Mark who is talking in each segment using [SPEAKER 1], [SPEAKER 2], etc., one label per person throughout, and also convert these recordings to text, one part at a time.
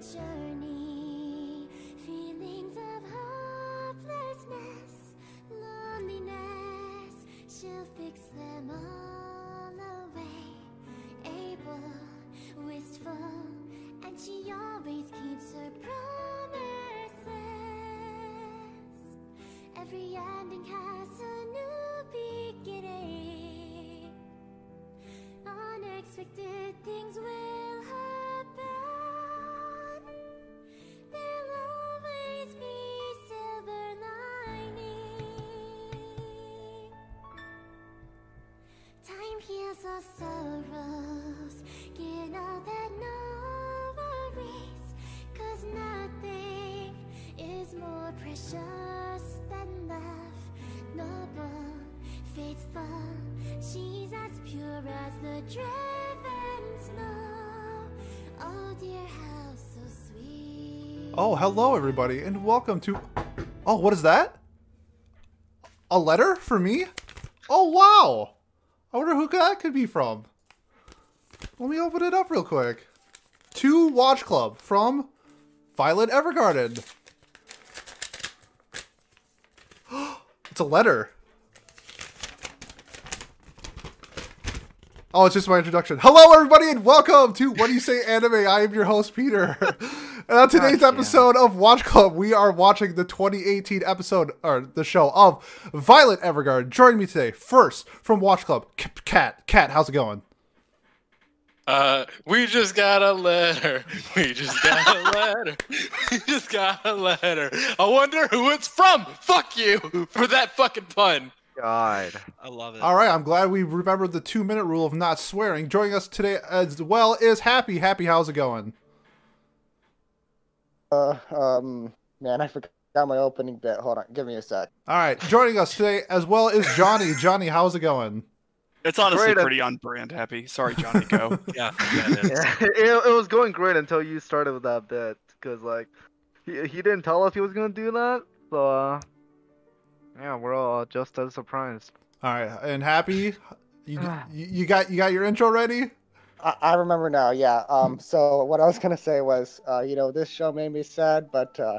[SPEAKER 1] journey. Oh.
[SPEAKER 2] Oh, hello everybody, and welcome to. Oh, what is that? A letter for me? Oh, wow! I wonder who that could be from. Let me open it up real quick. To Watch Club from Violet Evergarden. it's a letter. Oh, it's just my introduction. Hello, everybody, and welcome to What Do You Say Anime. I am your host, Peter. and on today's
[SPEAKER 3] Gosh,
[SPEAKER 2] episode of Watch Club, we are watching the 2018 episode, or the show of Violet Evergarden. Joining me today, first from Watch Club, Cat. Kat, how's it going?
[SPEAKER 4] Uh, we just got a letter. We just got a letter. We just got a letter. I wonder who it's from. Fuck you for that fucking pun.
[SPEAKER 3] God.
[SPEAKER 5] I love it.
[SPEAKER 2] All right, I'm glad we remembered the two minute rule of not swearing. Joining us today as well is Happy. Happy, how's it going?
[SPEAKER 6] Uh, um, man, I forgot my opening bit. Hold on, give me a sec.
[SPEAKER 2] All right, joining us today as well is Johnny. Johnny, how's it going?
[SPEAKER 7] It's honestly
[SPEAKER 3] Great,
[SPEAKER 7] pretty on brand, Happy. Sorry, Johnny. Go.
[SPEAKER 5] Yeah, yeah, it is.
[SPEAKER 3] Yeah, it, it was going great until you started with that bit, because like, he he didn't tell us he was gonna do that, so uh, yeah, we're all just as surprised.
[SPEAKER 2] All right, and Happy, you, you you got you got your intro ready?
[SPEAKER 6] I, I remember now. Yeah. Um. So what I was gonna say was, uh, you know, this show made me sad, but uh,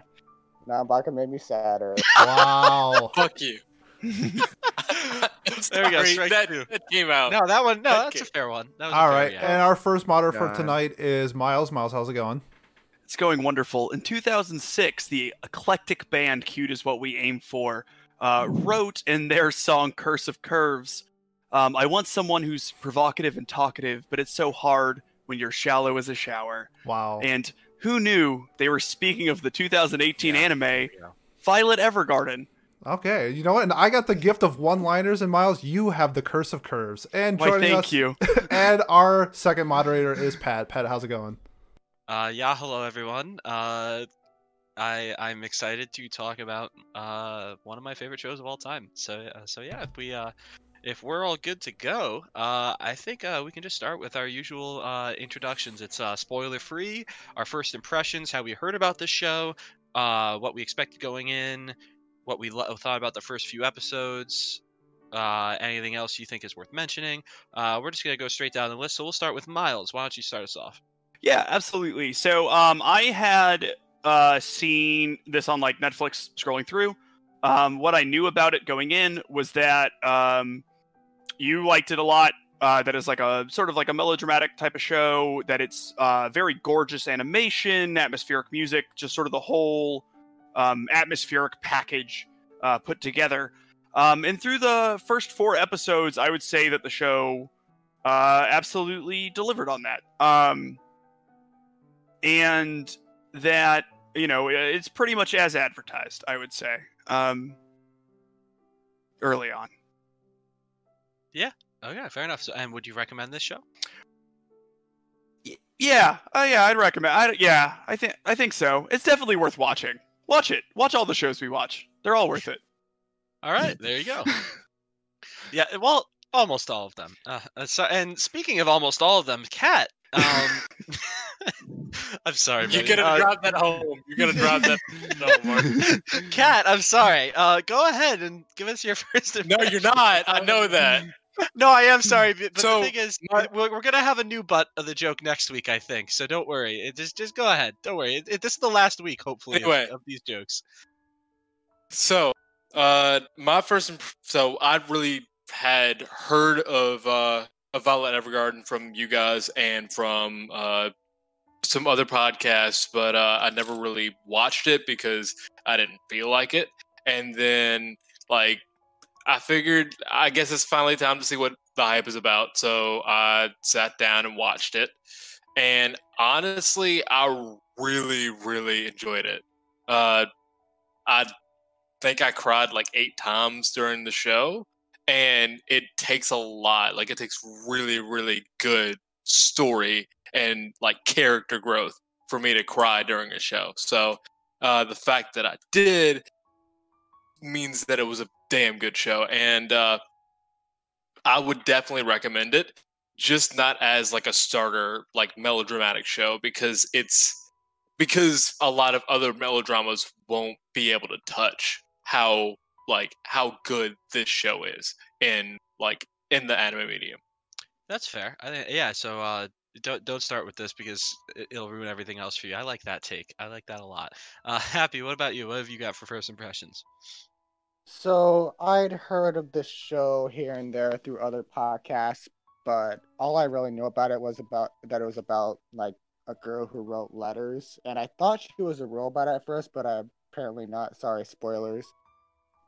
[SPEAKER 6] Nanbaka made me sadder.
[SPEAKER 2] Wow.
[SPEAKER 4] Fuck you.
[SPEAKER 5] There we go,
[SPEAKER 4] Sorry,
[SPEAKER 5] strike
[SPEAKER 4] that,
[SPEAKER 5] two.
[SPEAKER 4] that came out.
[SPEAKER 5] No, that one. No,
[SPEAKER 4] Okay.
[SPEAKER 5] that's a fair one. That was a fair
[SPEAKER 2] right,
[SPEAKER 5] reaction.
[SPEAKER 2] and our first moderator for tonight is Miles. Miles, how's it going?
[SPEAKER 7] It's going wonderful. In 2006, the eclectic band "Cute is What We Aim For" uh, wrote in their song "Curse of Curves." Um, I want someone who's provocative and talkative, but it's so hard when you're shallow as a shower.
[SPEAKER 2] Wow.
[SPEAKER 7] And who knew they were speaking of the 2018
[SPEAKER 5] Yeah.
[SPEAKER 7] anime Violet Evergarden?
[SPEAKER 2] Okay, you know what? And I got the gift of one-liners, and Miles, you have the curse of curves. And
[SPEAKER 7] Why,
[SPEAKER 2] joining
[SPEAKER 7] thank
[SPEAKER 2] us,
[SPEAKER 7] you.
[SPEAKER 2] and our second moderator is Pat. Pat, how's it going?
[SPEAKER 5] Uh, yeah, hello everyone. Uh, I I'm excited to talk about uh one of my favorite shows of all time. So uh, so yeah, if we uh if we're all good to go, uh, I think uh, we can just start with our usual uh, introductions. It's uh, spoiler free, our first impressions, how we heard about this show, uh, what we expected going in, what we lo- thought about the first few episodes, uh, anything else you think is worth mentioning. Uh, we're just going to go straight down the list. So we'll start with Miles. Why don't you start us off?
[SPEAKER 7] Yeah, absolutely. So um, I had uh, seen this on like Netflix scrolling through. Um, what I knew about it going in was that um, you liked it a lot. Uh, that is like a sort of like a melodramatic type of show. That it's uh, very gorgeous animation, atmospheric music, just sort of the whole um, atmospheric package uh, put together. Um, and through the first four episodes, I would say that the show uh, absolutely delivered on that. Um, and that you know it's pretty much as advertised i would say um early on Yeah.
[SPEAKER 5] Okay, fair enough. So, and would you recommend this show?
[SPEAKER 7] Y- yeah uh, yeah i'd recommend I, yeah i think i think so it's definitely worth watching watch it watch all the shows we watch they're all worth it
[SPEAKER 5] All right, there you go. yeah, well, almost all of them. Uh, uh, so, and speaking of almost all of them, Kat. Um, I'm sorry.
[SPEAKER 4] You're
[SPEAKER 5] buddy.
[SPEAKER 4] gonna
[SPEAKER 5] Uh,
[SPEAKER 4] drop that home. You're gonna drop that. No, Mark.
[SPEAKER 5] Kat, I'm sorry. Uh, go ahead and give us your first.
[SPEAKER 4] no, you're not. I know that.
[SPEAKER 5] No, I am sorry, but
[SPEAKER 4] So,
[SPEAKER 5] the thing is, we're, we're gonna have a new butt of the joke next week, I think. So don't worry. It, just just go ahead. Don't worry. It, it- this is the last week, hopefully, of- of, these jokes.
[SPEAKER 4] So, uh, my first, imp- so I really had heard of uh, of Violet Evergarden from you guys and from uh, some other podcasts, but uh, I never really watched it because I didn't feel like it. And then, like, I figured, I guess it's finally time to see what the hype is about. So I sat down and watched it, and honestly, I really, really enjoyed it. Uh, I think I cried like eight times during the show, and it takes a lot. Like it takes really, really good story and like character growth for me to cry during a show. So uh, the fact that I did means that it was a damn good show, and uh, I would definitely recommend it. Just not as like a starter, like melodramatic show because it's because a lot of other melodramas won't be able to touch how like how good this show is in like in the anime medium.
[SPEAKER 5] That's fair. I yeah. So uh, don't don't start with this because it, it'll ruin everything else for you. I like that take. I like that a lot. Uh, Happy. What about you? What have you got for first impressions?
[SPEAKER 6] So I'd heard of this show here and there through other podcasts, but all I really knew about it was about that it was about like a girl who wrote letters, and I thought she was a robot at first, but I apparently not. Sorry, spoilers.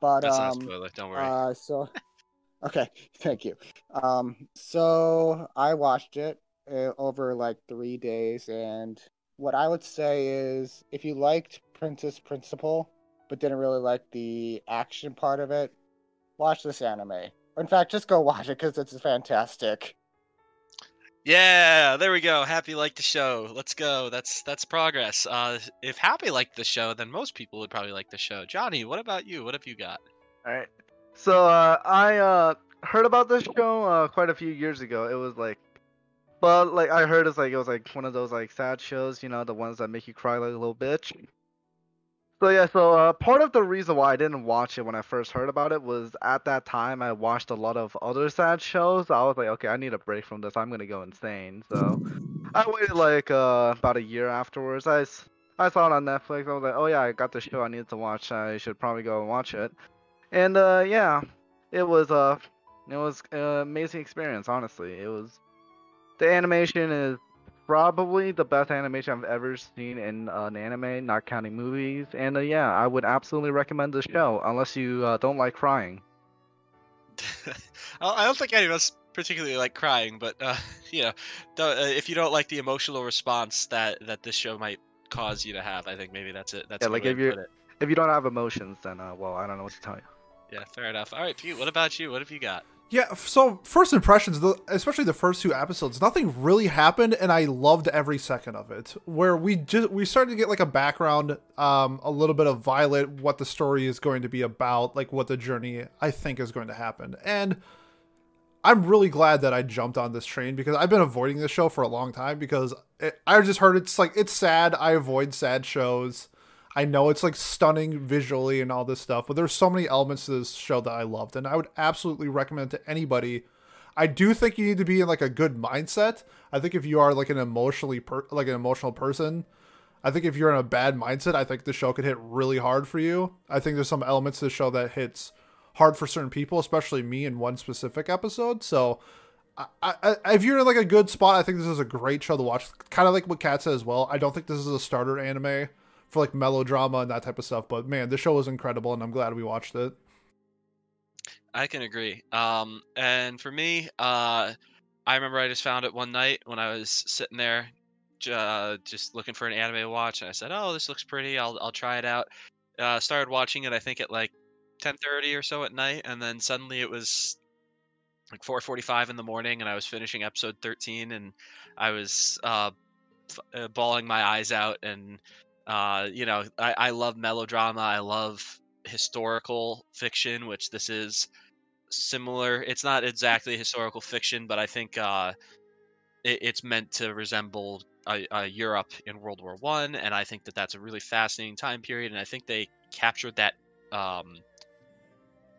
[SPEAKER 6] But
[SPEAKER 5] That's not a
[SPEAKER 6] um,
[SPEAKER 5] spoiler. Don't worry.
[SPEAKER 6] uh, so okay, thank you. Um, so I watched it uh, over like three days, and what I would say is, if you liked Princess Principal but didn't really like the action part of it, watch this anime. In fact, just go watch it because it's fantastic.
[SPEAKER 5] Yeah, there we go. Happy liked the show. Let's go. That's that's progress. Uh, if Happy liked the show, then most people would probably like the show. Johnny, what about you? What have you got?
[SPEAKER 3] All right. So uh, I uh, heard about this show uh, quite a few years ago. It was like, but like I heard it's like it was like one of those like sad shows, you know, the ones that make you cry like a little bitch. So yeah, so uh, part of the reason why I didn't watch it when I first heard about it was at that time I watched a lot of other sad shows. I was like, okay, I need a break from this. I'm gonna go insane. So I waited like uh, about a year afterwards. I I saw it on Netflix. I was like, oh yeah, I got the show I need to watch. I should probably go and watch it. And uh, yeah, it was uh, it was an amazing experience. Honestly, it was. The animation is probably the best animation I've ever seen in uh, an anime, not counting movies. And uh, yeah, I would absolutely recommend the show unless you uh, don't like crying.
[SPEAKER 5] I I don't think any of us particularly like crying, but uh, you know, uh, if you don't like the emotional response that that this show might cause you to have, I think maybe that's it. That's
[SPEAKER 3] Yeah, like if you- If you don't have emotions, then uh, well, I don't know what to tell you.
[SPEAKER 5] Yeah, fair enough. All right, Pete. What about you? What have you got?
[SPEAKER 2] Yeah, so first impressions, especially the first two episodes, nothing really happened, and I loved every second of it. Where we just we started to get like a background, um, a little bit of Violet, what the story is going to be about, like what the journey I think is going to happen, and I'm really glad that I jumped on this train because I've been avoiding this show for a long time because it, I just heard it's like it's sad. I avoid sad shows. I know it's like stunning visually and all this stuff, but there's so many elements to this show that I loved, and I would absolutely recommend to anybody. I do think you need to be in like a good mindset. I think if you are like an emotionally per- like an emotional person, I think if you're in a bad mindset, I think the show could hit really hard for you. I think there's some elements to the show that hits hard for certain people, especially me in one specific episode. So, I, I, if you're in like a good spot, I think this is a great show to watch. Kind of like what Kat said as well. I don't think this is a starter anime for like melodrama and that type of stuff. But man, this show was incredible, and I'm glad we watched it.
[SPEAKER 5] I can agree. Um, and for me, uh, I remember I just found it one night when I was sitting there, uh, just looking for an anime to watch, and I said, "Oh, this looks pretty. I'll I'll try it out." Uh, started watching it. I think at like 10:30 or so at night, and then suddenly it was like 4:45 in the morning, and I was finishing episode 13, and I was uh, f- uh, bawling my eyes out. And uh, you know, I, I love melodrama. I love historical fiction, which this is similar. It's not exactly historical fiction, but I think uh, it, it's meant to resemble uh, uh, Europe in World War One, and I think that that's a really fascinating time period. And I think they captured that um,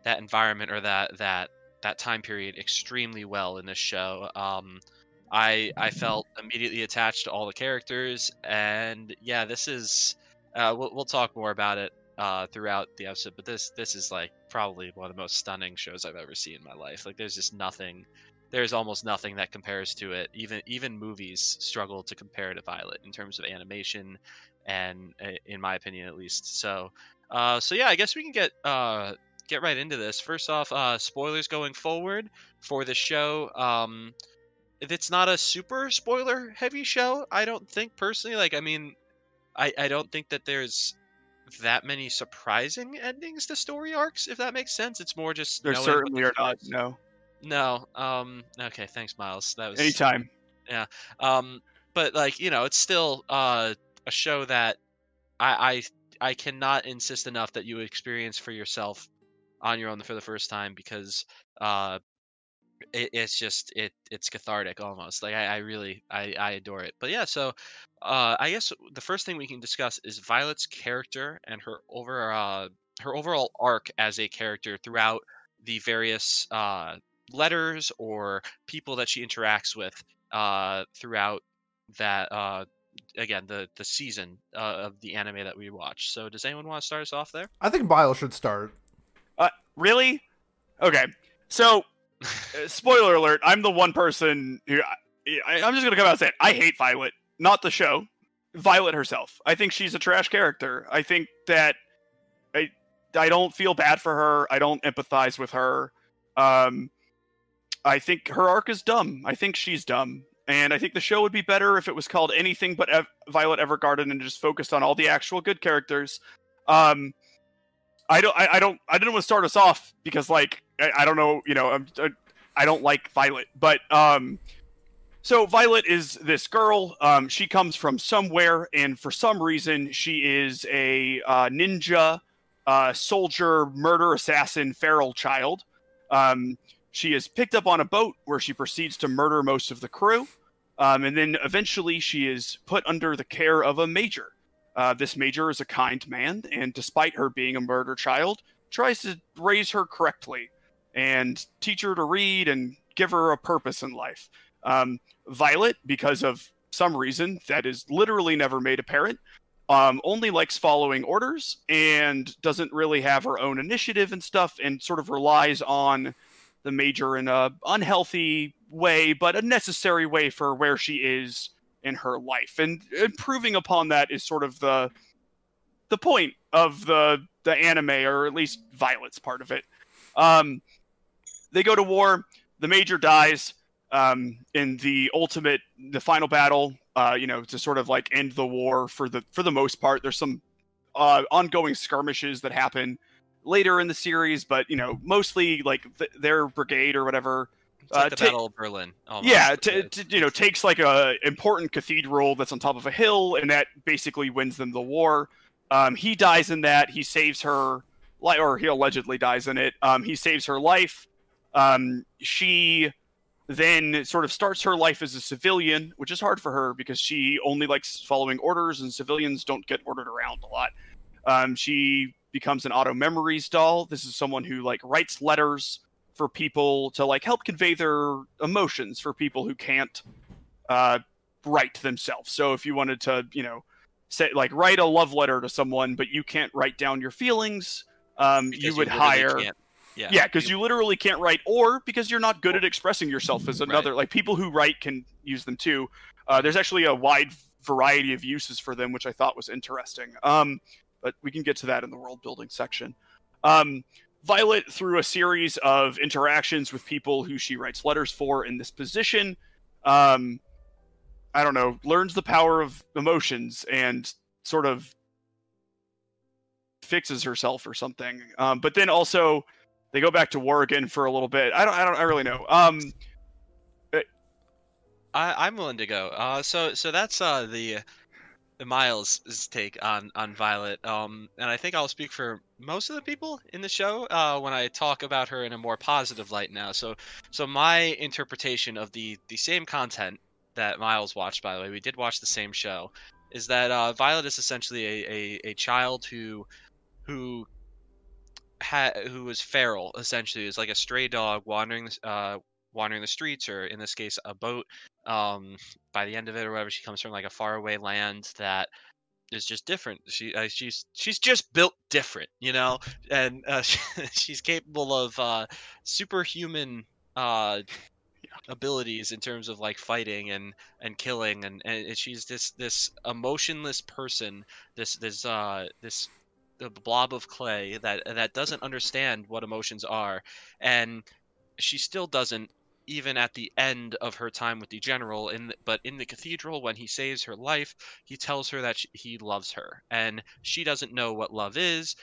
[SPEAKER 5] that environment or that that that time period extremely well in this show. Um, I I felt immediately attached to all the characters, and yeah, this is uh, we'll we'll talk more about it uh, throughout the episode, but this this is like probably one of the most stunning shows I've ever seen in my life. Like there's just nothing, there's almost nothing that compares to it. Even even movies struggle to compare to Violet in terms of animation, and uh, in my opinion at least. So uh, so yeah, I guess we can get uh, get right into this. First off, uh, spoilers going forward for the show. Um, it's not a super spoiler heavy show. I don't think personally. Like, I mean, I I don't think that there's that many surprising endings to story arcs. If that makes sense, it's more just
[SPEAKER 7] There certainly are not. No.
[SPEAKER 5] No. Um. Okay. Thanks, Miles. That was
[SPEAKER 7] Anytime. Yeah.
[SPEAKER 5] Um, but like you know, it's still uh, a show that I, I I cannot insist enough that you experience for yourself on your own for the first time because uh, it, it's just it it's cathartic almost. Like I, I really I, I adore it. But yeah, so uh, I guess the first thing we can discuss is Violet's character and her over uh, her overall arc as a character throughout the various uh, letters or people that she interacts with uh, throughout that uh, again the the season uh, of the anime that we watch. So does anyone want to start us off there?
[SPEAKER 2] I think Bile should start.
[SPEAKER 7] Really? Okay. So, spoiler alert. I'm the one person who I, I'm just gonna come out and say it. I hate Violet, not the show. Violet herself. I think she's a trash character. I think that I I don't feel bad for her. I don't empathize with her. Um, I think her arc is dumb. I think she's dumb. And I think the show would be better if it was called anything but Ev- Violet Evergarden and just focused on all the actual good characters. Um, I don't, I, I don't, I didn't want to start us off because, like, I, I don't know, you know, I'm, I, I don't like Violet, but um, so Violet is this girl. Um, she comes from somewhere, and for some reason, she is a uh, ninja, uh, soldier, murder assassin, feral child. Um, she is picked up on a boat where she proceeds to murder most of the crew. Um, and then eventually she is put under the care of a major. Uh, this major is a kind man, and despite her being a murder child, tries to raise her correctly and teach her to read and give her a purpose in life. Um, Violet, because of some reason that is literally never made apparent, um, only likes following orders and doesn't really have her own initiative and stuff, and sort of relies on the major in a unhealthy way, but a necessary way for where she is in her life. And improving upon that is sort of the the point of the the anime, or at least Violet's part of it. Um, they go to war. The major dies um, in the ultimate, the final battle. Uh, you know, to sort of like end the war for the for the most part. There's some uh, ongoing skirmishes that happen later in the series, but you know, mostly like th- their brigade or whatever.
[SPEAKER 5] It's like
[SPEAKER 7] Uh,
[SPEAKER 5] the
[SPEAKER 7] ta-
[SPEAKER 5] Battle of Berlin. Almost.
[SPEAKER 7] Yeah, t- t- you know, takes like a important cathedral that's on top of a hill, and that basically wins them the war. Um, he dies in that. He saves her, li- or he allegedly dies in it. Um, he saves her life. Um, she then sort of starts her life as a civilian, which is hard for her because she only likes following orders, and civilians don't get ordered around a lot. Um, she becomes an auto memories doll. This is someone who like writes letters for people to like help convey their emotions for people who can't uh, write themselves. So if you wanted to, you know, say like write a love letter to someone, but you can't write down your feelings, um, you would
[SPEAKER 5] literally
[SPEAKER 7] hire.
[SPEAKER 5] can't- Yeah,
[SPEAKER 7] Yeah, because you literally can't write, or because you're not good at expressing yourself as another. Like people who write can use them too. Uh, there's actually a wide variety of uses for them, which I thought was interesting. Um, but we can get to that in the world building section. Um, Violet, through a series of interactions with people who she writes letters for in this position, um, I don't know, learns the power of emotions and sort of fixes herself or something. Um, but then also they go back to war again for a little bit. I don't, I don't, I really know. Um,
[SPEAKER 5] I, I'm willing to go. Uh, so so that's uh the Miles' take on on Violet. Um, and I think I'll speak for most of the people in the show uh, when I talk about her in a more positive light now. So so my interpretation of the the same content that Miles watched, by the way, we did watch the same show, is that uh, Violet is essentially a, a, a child who who had who was feral essentially, is like a stray dog wandering uh wandering the streets, or in this case, a boat. Um, by the end of it, or whatever, she comes from like a faraway land that is just different. She uh, she's she's just built different, you know, and uh, she's capable of uh, superhuman uh, abilities in terms of like fighting and and killing, and, and she's this this emotionless person, this this uh this the blob of clay that that doesn't understand what emotions are, and she still doesn't even at the end of her time with the general in the, but in the cathedral when he saves her life he tells her that she, he loves her and she doesn't know what love is.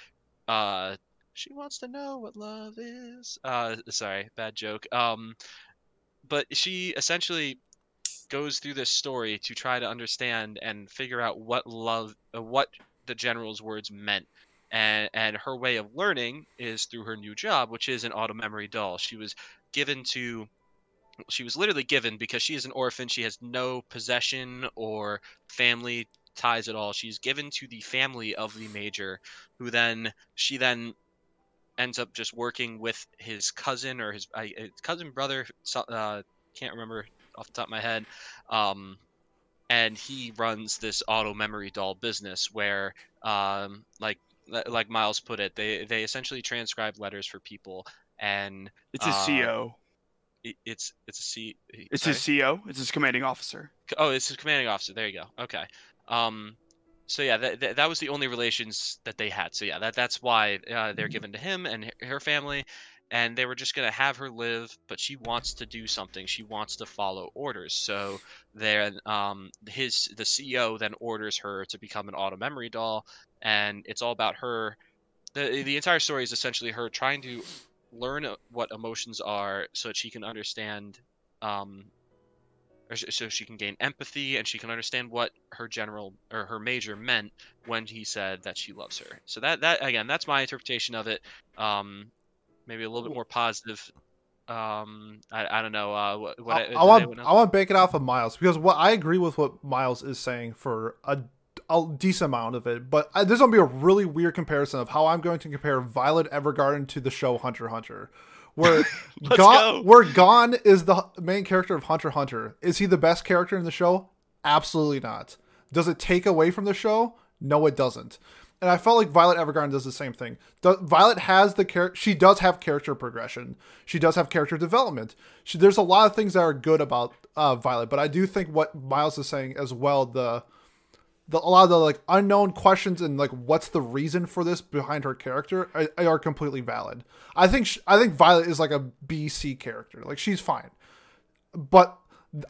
[SPEAKER 5] Uh she wants to know what love is. Uh sorry bad joke. Um but she essentially goes through this story to try to understand and figure out what love uh, what the general's words meant. And and her way of learning is through her new job which is an auto memory doll. She was given to she was literally given because she is an orphan. She has no possession or family ties at all. She's given to the family of the major, who then she then ends up just working with his cousin or his, uh, his cousin brother. Uh, can't remember off the top of my head. Um, and he runs this auto memory doll business where, um, like like Miles put it, they they essentially transcribe letters for people and
[SPEAKER 7] it's a
[SPEAKER 5] uh,
[SPEAKER 7] CO.
[SPEAKER 5] it- it's it's a C.
[SPEAKER 7] It's
[SPEAKER 5] sorry?
[SPEAKER 7] his CO. It's his commanding officer.
[SPEAKER 5] Oh, it's his commanding officer. There you go. Okay. Um, so yeah, that, that that was the only relations that they had. So yeah, that that's why uh, they're given to him and her family, and they were just gonna have her live, but she wants to do something. She wants to follow orders. So then, um, his the CEO then orders her to become an auto memory doll, and it's all about her. the The entire story is essentially her trying to learn uh, what emotions are so that she can understand um, or so she can gain empathy and she can understand what her general or her major meant when he said that she loves her. So that that again, that's my interpretation of it. Um, maybe a little bit more positive. Um, I, I don't know. Uh, what, what
[SPEAKER 2] I, I want I want to bake it off of Miles because what I agree with what Miles is saying for a, a decent amount of it, but I, there's gonna be a really weird comparison of how I'm going to compare Violet Evergarden to the show Hunter Hunter, where Gon,
[SPEAKER 7] go.
[SPEAKER 2] where Gon is the main character of Hunter Hunter. Is he the best character in the show? Absolutely not. Does it take away from the show? No, it doesn't. And I felt like Violet Evergarden does the same thing. Do- Violet has the character. She does have character progression. She does have character development. She, there's a lot of things that are good about uh, Violet, but I do think what Miles is saying as well. The the a lot of the like unknown questions and like what's the reason for this behind her character are, are completely valid. I think sh- I think Violet is like a BC character. Like she's fine, but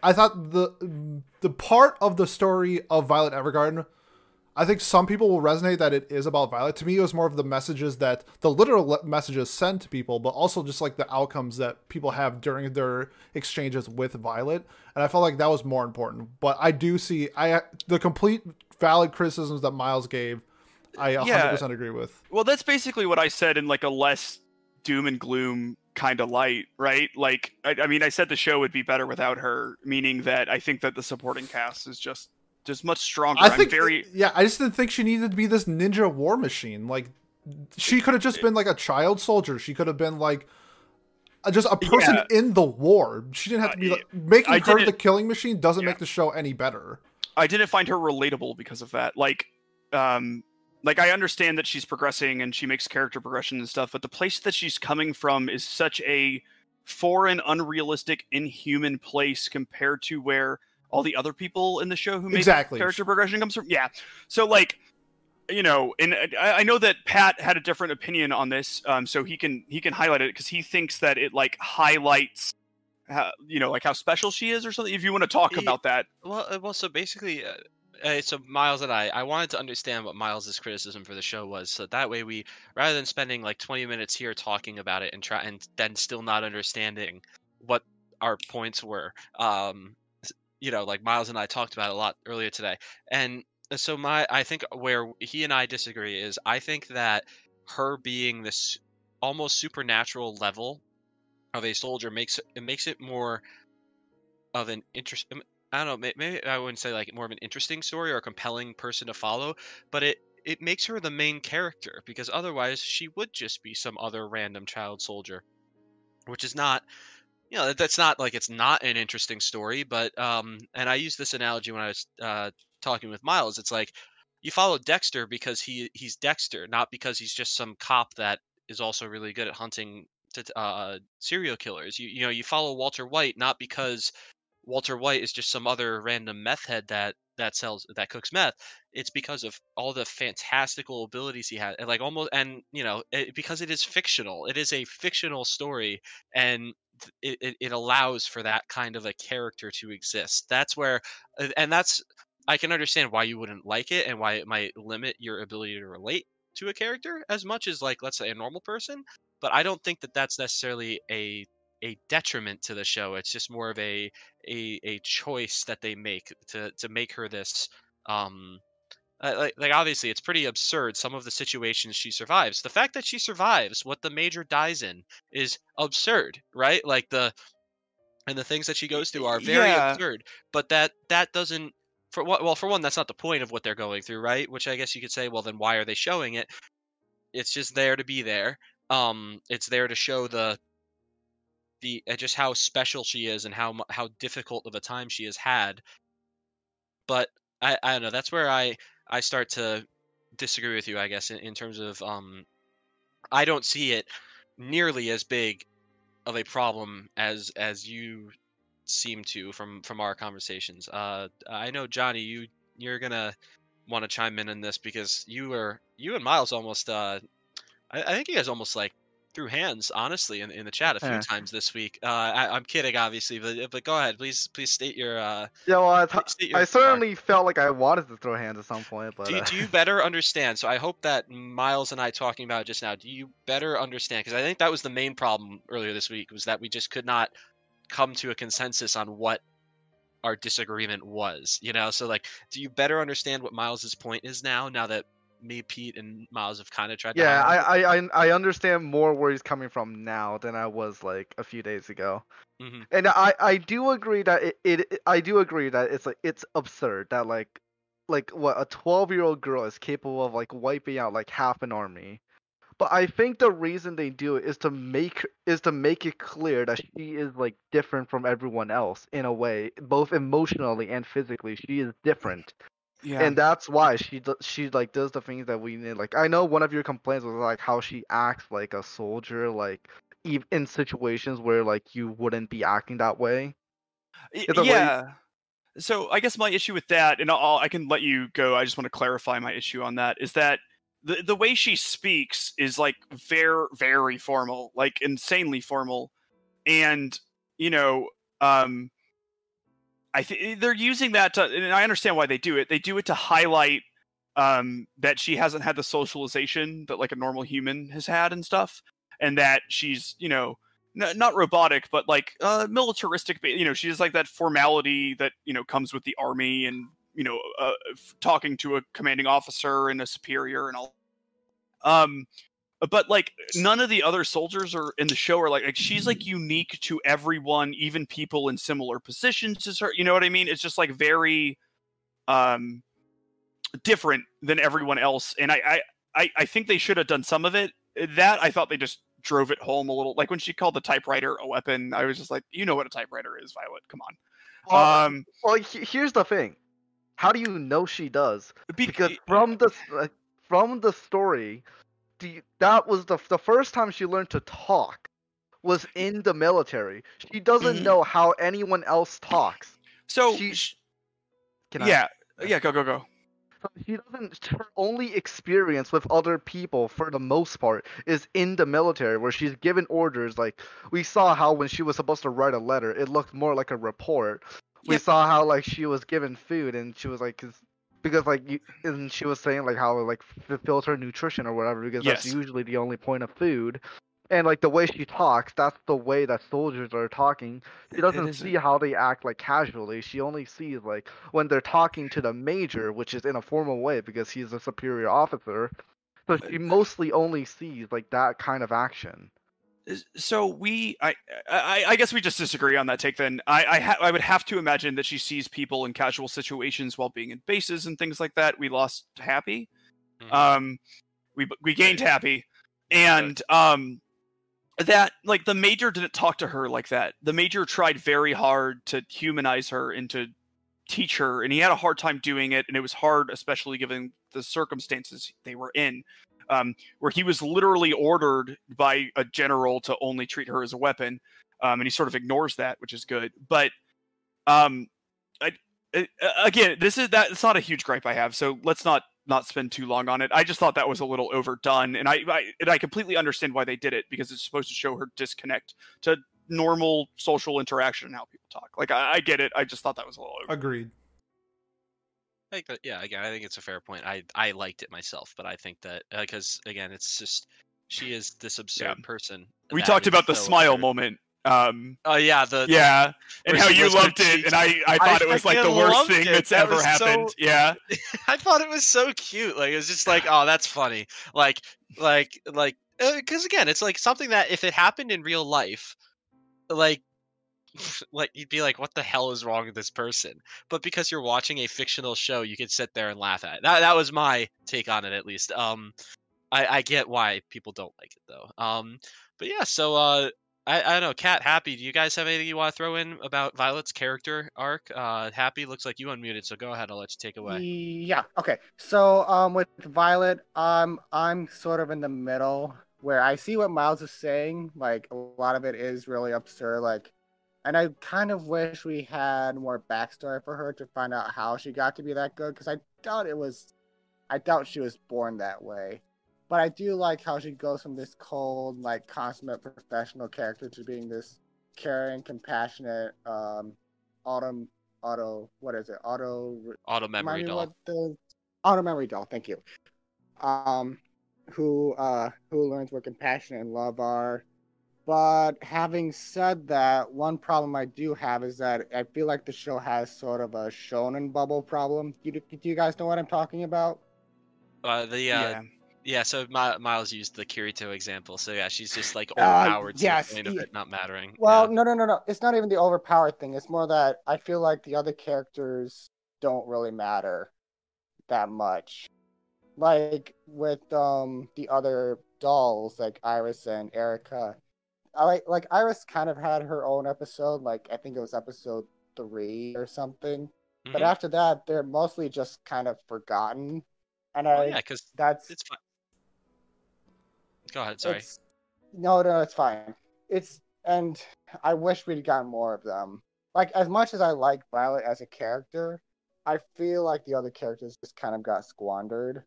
[SPEAKER 2] I thought the the part of the story of Violet Evergarden, I think some people will resonate that it is about Violet. To me, it was more of the messages that the literal messages sent to people, but also just like the outcomes that people have during their exchanges with Violet. And I felt like that was more important. But I do see I the complete valid criticisms that Miles gave. I 100%
[SPEAKER 7] Yeah.
[SPEAKER 2] agree with.
[SPEAKER 7] Well, that's basically what I said in like a less doom and gloom kind of light, right? Like, I, I mean, I said the show would be better without her, meaning that I think that the supporting cast is just just much stronger.
[SPEAKER 2] I
[SPEAKER 7] I'm
[SPEAKER 2] think
[SPEAKER 7] very
[SPEAKER 2] yeah, I just didn't think she needed to be this ninja war machine. Like she could have just been like a child soldier. She could have been like just a person
[SPEAKER 7] Yeah.
[SPEAKER 2] in the war. She didn't have to be
[SPEAKER 7] Uh,
[SPEAKER 2] like making
[SPEAKER 7] I
[SPEAKER 2] her the killing machine doesn't
[SPEAKER 7] Yeah.
[SPEAKER 2] make the show any better.
[SPEAKER 7] I didn't find her relatable because of that. Like, um, like I understand that she's progressing and she makes character progression and stuff, but the place that she's coming from is such a foreign, unrealistic, inhuman place compared to where all the other people in the show who make
[SPEAKER 2] Exactly.
[SPEAKER 7] character progression comes from. Yeah, so like, you know, and I, I know that Pat had a different opinion on this, um, so he can he can highlight it because he thinks that it like highlights. How, you know, like how special she is, or something. If you want to talk
[SPEAKER 5] Ye-
[SPEAKER 7] about that,
[SPEAKER 5] Well, uh, well, so basically, uh, uh, so Miles and I, I wanted to understand what Miles's criticism for the show was, so that way we, rather than spending like 20 minutes here talking about it and try and then still not understanding what our points were, um, you know, like Miles and I talked about it a lot earlier today, and uh, so my, I think where he and I disagree is, I think that her being this almost supernatural level of a soldier makes it makes it more of an interest. I don't know. Maybe I wouldn't say like more of an interesting story or a compelling person to follow, but it it makes her the main character because otherwise she would just be some other random child soldier, which is not. You know, that's not like it's not an interesting story, but um, and I use this analogy when I was uh, talking with Miles. It's like you follow Dexter because he he's Dexter, not because he's just some cop that is also really good at hunting to, uh, serial killers. You you know you follow Walter White not because Walter White is just some other random meth head that that sells that cooks meth. It's because of all the fantastical abilities he had, like almost and you know it, because it is fictional. It is a fictional story, and it, it, it allows for that kind of a character to exist. That's where, and that's I can understand why you wouldn't like it and why it might limit your ability to relate to a character as much as like let's say a normal person but i don't think that that's necessarily a a detriment to the show. It's just more of a a, a choice that they make to to make her this um uh, like, like obviously it's pretty absurd some of the situations she survives. The fact that she survives what the major dies in is absurd right? Like the and the things that she goes through are very
[SPEAKER 7] Yeah.
[SPEAKER 5] absurd but that that doesn't for well for one that's not the point of what they're going through right? Which i guess you could say well then why are they showing it? It's just there to be there. Um it's there to show the the uh, just how special she is and how how difficult of a time she has had. But i i don't know that's where i i start to disagree with you i guess in, in terms of um i don't see it nearly as big of a problem as as you seem to from from our conversations. Uh, I know Johnny, you you're gonna want to chime in on this because you were you and Miles almost. Uh, I, I think you guys almost like threw hands honestly in, in the chat a few
[SPEAKER 3] Yeah.
[SPEAKER 5] times this week. Uh, I, I'm kidding, obviously, but but go ahead, please please state your. Uh,
[SPEAKER 3] Yeah, well, I,
[SPEAKER 5] please state your
[SPEAKER 3] I
[SPEAKER 5] remark.
[SPEAKER 3] certainly felt like I wanted to throw hands at some point, but
[SPEAKER 5] Do you,
[SPEAKER 3] uh,
[SPEAKER 5] do you better understand? So I hope that Miles and I talking about it just now. Do you better understand? Because I think that was the main problem earlier this week was that we just could not come to a consensus on what our disagreement was. You know, so like, do you better understand what Miles's point is now? Now that me, Pete, and Miles have kind of tried.
[SPEAKER 3] Yeah, I, I I I understand more where he's coming from now than I was like a few days ago.
[SPEAKER 5] Mhm.
[SPEAKER 3] And I I do agree that it, it I do agree that it's like it's absurd that like like what a 12 year old girl is capable of like wiping out like half an army. But I think the reason they do it is to make is to make it clear that she is like different from everyone else in a way, both emotionally and physically. She is different
[SPEAKER 7] Yeah.
[SPEAKER 3] and that's why she she like does the things that we need. Like I know one of your complaints was like how she acts like a soldier, like ev- in situations where like you wouldn't be acting that way.
[SPEAKER 7] Y-
[SPEAKER 3] It's a way-
[SPEAKER 7] yeah. So I guess my issue with that, and I'll, I can let you go. I just want to clarify my issue on that is that the the way she speaks is like very very formal, like insanely formal, and you know, um, I think they're using that to, and I understand why they do it. They do it to highlight um that she hasn't had the socialization that like a normal human has had and stuff, and that she's you know n- not robotic, but like uh, militaristic. You know, she has like that formality that you know comes with the army, and you know, uh, talking to a commanding officer and a superior and all. Um, but like none of the other soldiers are in the show are like like she's like unique to everyone, even people in similar positions as her. You know what I mean? It's just like very, um, different than everyone else, and I I I, I think they should have done some of it. That I thought they just drove it home a little. Like when she called the typewriter a weapon, I was just like, you know what a typewriter is, Violet. Come on.
[SPEAKER 3] Well,
[SPEAKER 7] um,
[SPEAKER 3] well, here's the thing. How do you know she does? Because from the like, from the story, the that was the the first time she learned to talk was in the military. She doesn't
[SPEAKER 7] Mhm.
[SPEAKER 3] know how anyone else talks.
[SPEAKER 7] so
[SPEAKER 3] she-
[SPEAKER 7] sh-
[SPEAKER 3] Can I-
[SPEAKER 7] yeah, yeah, go go go.
[SPEAKER 3] So she doesn't her only experience with other people for the most part is in the military where she's given orders like we saw how when she was supposed to write a letter it looked more like a report we
[SPEAKER 7] Yeah.
[SPEAKER 3] saw how like she was given food and she was like because like you, and she was saying like how it, like fulfills her nutrition or whatever because that's usually the only point of food. And like the way she talks that's the way that soldiers are talking. She doesn't see how they act like casually. She only sees like when they're talking to the major which is in a formal way because he's a superior officer. So she mostly only sees like that kind of action
[SPEAKER 7] So we, I, I, I guess we just disagree on that take. Then I, I, ha- I would have to imagine that she sees people in casual situations while being in bases and things like that. We lost Happy.
[SPEAKER 5] Mhm.
[SPEAKER 7] Um, we we gained Happy, and um, that like the major didn't talk to her like that. The major tried very hard to humanize her and to teach her, and he had a hard time doing it, and it was hard, especially given the circumstances they were in. Um, where he was literally ordered by a general to only treat her as a weapon, um, and he sort of ignores that, which is good. But um, I, I, again, this is that it's not a huge gripe I have, so let's not not spend too long on it. I just thought that was a little overdone, and I, I and I completely understand why they did it because it's supposed to show her disconnect to normal social interaction and how people talk. Like I, I get it. I just thought that was a little.
[SPEAKER 2] Agreed.
[SPEAKER 5] I think that, yeah, again, I think it's a fair point. I I liked it myself, but I think that because again, it's just she is this absurd person.
[SPEAKER 7] We talked about the
[SPEAKER 5] so
[SPEAKER 7] smile
[SPEAKER 5] absurd.
[SPEAKER 7] moment. Um,
[SPEAKER 5] Oh yeah, the
[SPEAKER 7] yeah, and how you loved it, and I I thought it was like the worst thing
[SPEAKER 5] it.
[SPEAKER 7] that's
[SPEAKER 5] That
[SPEAKER 7] ever
[SPEAKER 5] was so-
[SPEAKER 7] happened. Yeah,
[SPEAKER 5] I thought it was so cute. Like it was just like, oh, that's funny. Like, like, like, because again, it's like something that if it happened in real life, like, like you'd be like, what the hell is wrong with this person? But because you're watching a fictional show, you could sit there and laugh at it. That that was my take on it, at least. Um, I I get why people don't like it though. Um, but yeah, so uh. I, I don't know, Cat, Happy. Do you guys have anything you want to throw in about Violet's character arc? Uh, Happy looks like you unmuted, so go ahead. I'll let you take away.
[SPEAKER 6] Yeah. Okay. So um, with Violet, um, I'm sort of in the middle where I see what Miles is saying. Like a lot of it is really absurd. Like, and I kind of wish we had more backstory for her to find out how she got to be that good. Because I doubt it was, I doubt she was born that way. But I do like how she goes from this cold, like consummate professional character to being this caring, compassionate, um, autumn, auto, what is it? Auto
[SPEAKER 5] Auto memory doll.
[SPEAKER 6] what the auto memory doll. Thank you. Um, who uh who learns what compassion and love are. But having said that, one problem I do have is that I feel like the show has sort of a shonen bubble problem. Do you, do you guys know what I'm talking about?
[SPEAKER 5] Uh, the uh, yeah.
[SPEAKER 7] yeah.
[SPEAKER 5] so Mi- Miles used the Kirito example. So yeah, she's just like
[SPEAKER 6] Uh,
[SPEAKER 5] overpowered to the point of it not mattering.
[SPEAKER 6] Well,
[SPEAKER 5] yeah.
[SPEAKER 6] no, no, no, no. It's not even the overpowered thing. It's more that I feel like the other characters don't really matter that much. Like with um the other dolls, like Iris and Erica. I like like Iris kind of had her own episode. Like I think it was episode three or something. But
[SPEAKER 5] Mhm.
[SPEAKER 6] after that, they're mostly just kind of forgotten. And
[SPEAKER 5] Well,
[SPEAKER 6] I
[SPEAKER 5] yeah, because
[SPEAKER 6] that's
[SPEAKER 5] it's fine. Go ahead. Sorry.
[SPEAKER 6] It's, no, no, it's fine. It's and I wish we'd gotten more of them. Like as much as I like Violet as a character, I feel like the other characters just kind of got squandered.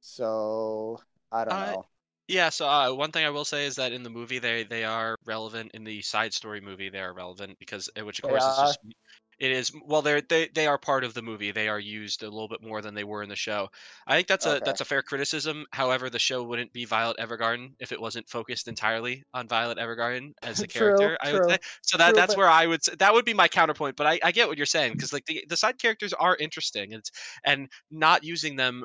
[SPEAKER 6] So I don't
[SPEAKER 5] Uh,
[SPEAKER 6] know.
[SPEAKER 5] Yeah, so uh, one thing I will say is that in the movie they they are relevant in the side story movie they are relevant because uh, which of course is just it is well they're they they are part of the movie they are used a little bit more than they were in the show. I think that's a
[SPEAKER 6] Okay.
[SPEAKER 5] that's a fair criticism. However, the show wouldn't be Violet Evergarden if it wasn't focused entirely on Violet Evergarden as a
[SPEAKER 6] True,
[SPEAKER 5] character. I would
[SPEAKER 6] true,
[SPEAKER 5] say so that
[SPEAKER 6] true,
[SPEAKER 5] that's
[SPEAKER 6] but-
[SPEAKER 5] where I would that would be my counterpoint. But I, I get what you're saying because like the the side characters are interesting and and not using them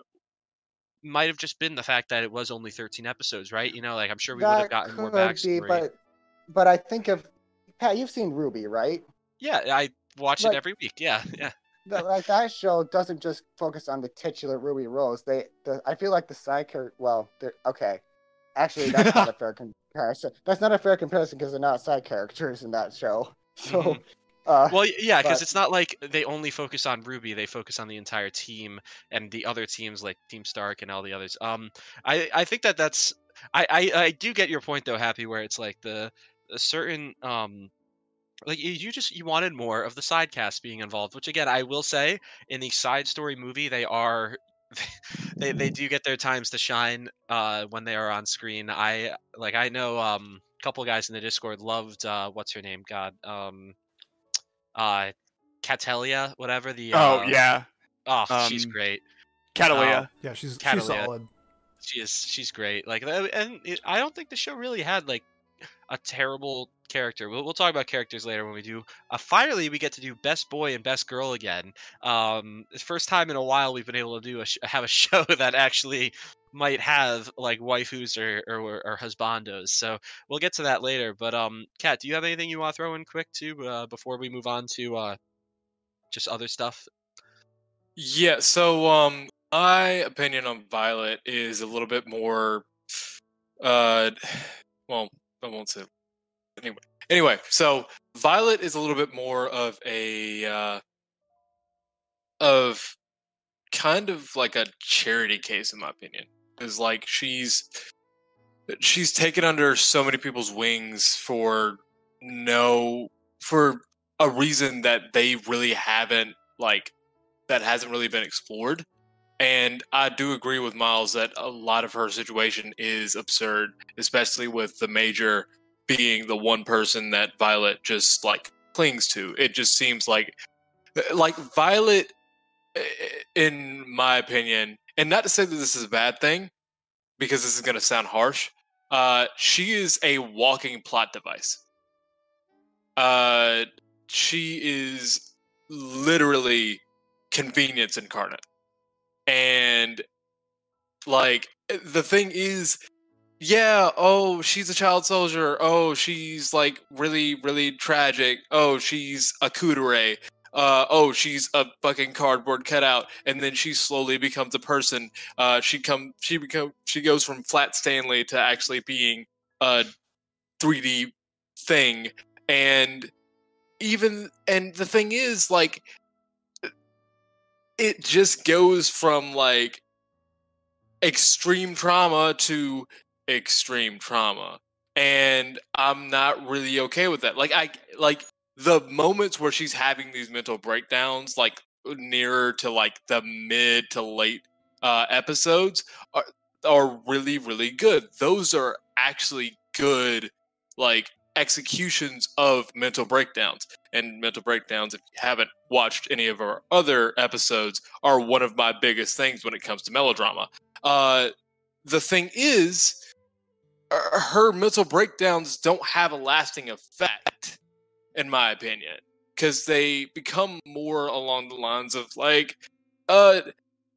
[SPEAKER 5] might have just been the fact that it was only 13 episodes, right? You know, like I'm sure we would have
[SPEAKER 6] that
[SPEAKER 5] gotten more backstory.
[SPEAKER 6] be, but but I think of Pat. You've seen RWBY, right?
[SPEAKER 5] Yeah, I watch
[SPEAKER 6] Like-
[SPEAKER 5] it every week. Yeah, yeah.
[SPEAKER 6] that like that show doesn't just focus on the titular Ruby Rose. They, the, I feel like the side character. Well, they're okay. Actually, that's not a fair comparison. That's not a fair comparison because they're not side characters in that show. So,
[SPEAKER 5] Mhm.
[SPEAKER 6] Uh,
[SPEAKER 5] Well, yeah, because it's not like they only focus on RWBY; they focus on the entire team and the other teams like Team Stark and all the others. Um, I I think that that's I I, I do get your point though, Happy, where it's like the a certain um. Like you, you just you wanted more of the side cast being involved, which again I will say in the side story movie they are they they do get their times to shine uh when they are on screen. I like I know um a couple guys in the Discord loved uh what's her name? God um uh Cattleya, whatever the
[SPEAKER 7] oh
[SPEAKER 5] uh,
[SPEAKER 7] yeah,
[SPEAKER 5] oh she's
[SPEAKER 7] um,
[SPEAKER 5] great.
[SPEAKER 7] Cattleya.
[SPEAKER 2] Yeah, she's she's solid.
[SPEAKER 5] She is she's great. Like and it, I don't think the show really had like a terrible character. We'll, we'll talk about characters later when we do. Uh, finally, we get to do best boy and best girl again. Um, first time in a while we've been able to do a sh- have a show that actually might have like waifus or or, or husbandos. So we'll get to that later. But um, Kat, do you have anything you want to throw in quick too uh, before we move on to uh, just other stuff?
[SPEAKER 4] Yeah, so um my opinion on Violet is a little bit more uh well, I won't say anyway. Anyway, so Violet is a little bit more of a uh of kind of like a charity case in my opinion. Is like she's she's taken under so many people's wings for no for a reason that they really haven't like that hasn't really been explored and I do agree with Miles that a lot of her situation is absurd, especially with the major being the one person that Violet just like clings to. It just seems like like Violet in my opinion, and not to say that this is a bad thing because this is going to sound harsh, uh she is a walking plot device. Uh she is literally convenience incarnate and like eh, the thing is yeah oh she's a child soldier oh she's like really really tragic oh she's a kuudere uh, oh she's a fucking cardboard cutout and then she slowly becomes a person. Uh, she come she become she goes from flat stanley to actually being a 3d thing. And even and the thing is like it just goes from like extreme trauma to extreme trauma. And i'm not really okay with that. Like i like the moments where she's having these mental breakdowns like nearer to like the mid to late uh episodes are are really really good those are actually good like executions of mental breakdowns. And mental breakdowns, if you haven't watched any of our other episodes, are one of my biggest things when it comes to melodrama. Uh, the thing is, her mental breakdowns don't have a lasting effect, in my opinion, because they become more along the lines of like, uh,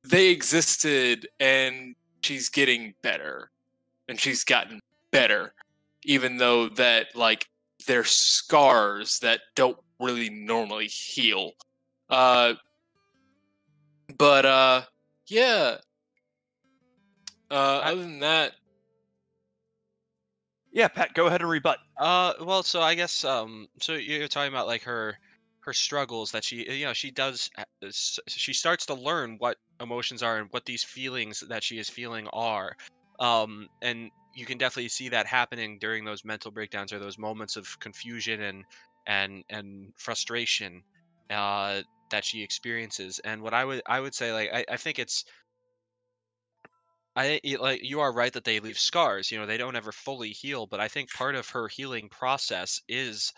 [SPEAKER 4] they existed and she's getting better, and she's gotten better even though that like they're scars that don't really normally heal. Uh, but uh, yeah. Uh, other than that,
[SPEAKER 7] Yeah, Pat, go ahead and rebut.
[SPEAKER 5] Uh, well, so I guess um, so you're talking about like her her struggles that she you know she does uh, she starts to learn what emotions are and what these feelings that she is feeling are, um, and you can definitely see that happening during those mental breakdowns or those moments of confusion and and and frustration uh, that she experiences. And what I would I would say like I, I think it's I like you are right that they leave scars. You know, they don't ever fully heal, but I think part of her healing process is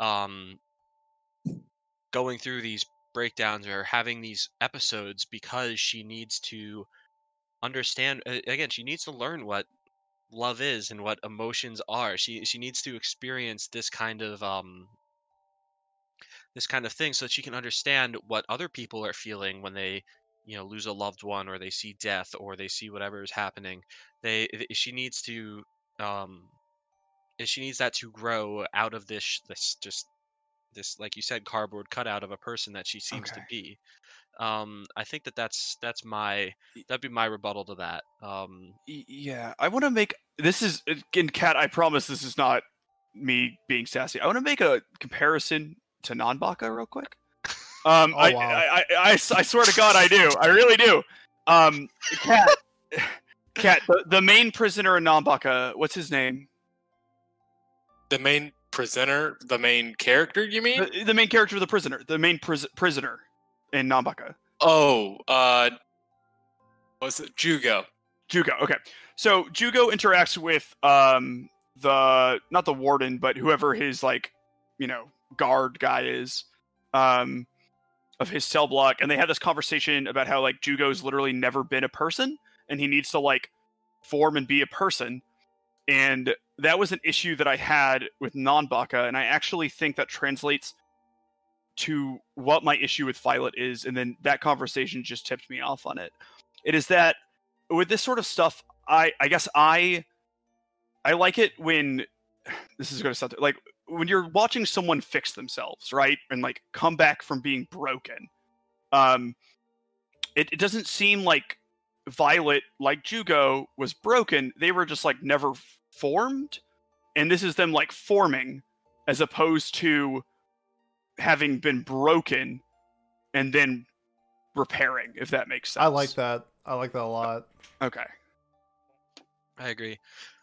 [SPEAKER 5] um going through these breakdowns or having these episodes because she needs to understand again, she needs to learn what love is and what emotions are. She she needs to experience this kind of um this kind of thing so that she can understand what other people are feeling when they you know lose a loved one or they see death or they see whatever is happening they she needs to um she needs that to grow out of this this just this like you said cardboard cutout of a person that she seems to be um i think that that's that's my that'd be my rebuttal to that um
[SPEAKER 7] yeah, I want to make this is in cat. I promise this is not me being sassy. I want to make a comparison to Nanbaka real quick. Um,
[SPEAKER 2] Oh,
[SPEAKER 7] I,
[SPEAKER 2] wow.
[SPEAKER 7] I, I, I s- I swear to God, I do. I really do. Um, cat, cat. The, the main prisoner in Nanbaka. What's his name?
[SPEAKER 4] the main presenter, the main character, you mean?
[SPEAKER 7] The, the main character of the prisoner. The main pris- prisoner in Nanbaka.
[SPEAKER 4] oh, uh, was it Jugo?
[SPEAKER 7] Jugo. Okay. So Jugo interacts with um the not the warden, but whoever his like, you know, guard guy is, um, of his cell block, and they have this conversation about how like Jugo's literally never been a person, and he needs to like form and be a person. And that was an issue that I had with Nanbaka, and I actually think that translates to what my issue with Violet is, and then that conversation just tipped me off on it. It is that with this sort of stuff, I I guess I I like it when this is going to sound like when you're watching someone fix themselves, right, and like come back from being broken. Um, it, it doesn't seem like Violet, like Jugo, was broken. They were just like never formed, and this is them like forming, as opposed to having been broken and then repairing. If that makes sense.
[SPEAKER 2] I like that. I like that a lot.
[SPEAKER 7] Okay.
[SPEAKER 5] I agree.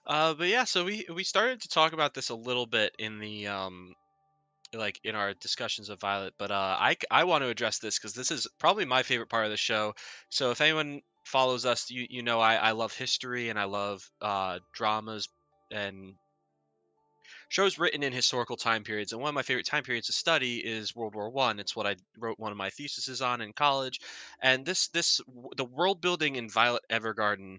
[SPEAKER 5] Uh, but yeah, so we we started to talk about this a little bit in the um, like in our discussions of Violet, but uh, I I want to address this because this is probably my favorite part of the show. So if anyone follows us, you you know I I love history and I love uh dramas and shows written in historical time periods. And one of my favorite time periods to study is World War One. It's what I wrote one of my theses on in college. And this this the world building in Violet Evergarden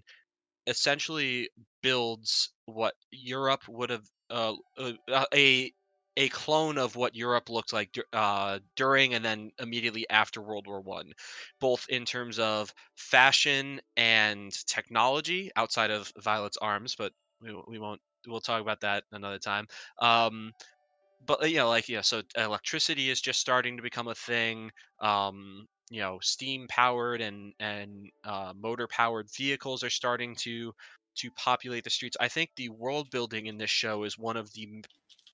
[SPEAKER 5] essentially builds what Europe would have uh, uh, uh, a a clone of what Europe looked like uh, during and then immediately after World War One, both in terms of fashion and technology outside of Violet's arms, but we, we won't we'll talk about that another time. Um, but you know, like know, so electricity is just starting to become a thing. Um, you know, steam powered and and uh, motor powered vehicles are starting to to populate the streets. I think the world building in this show is one of the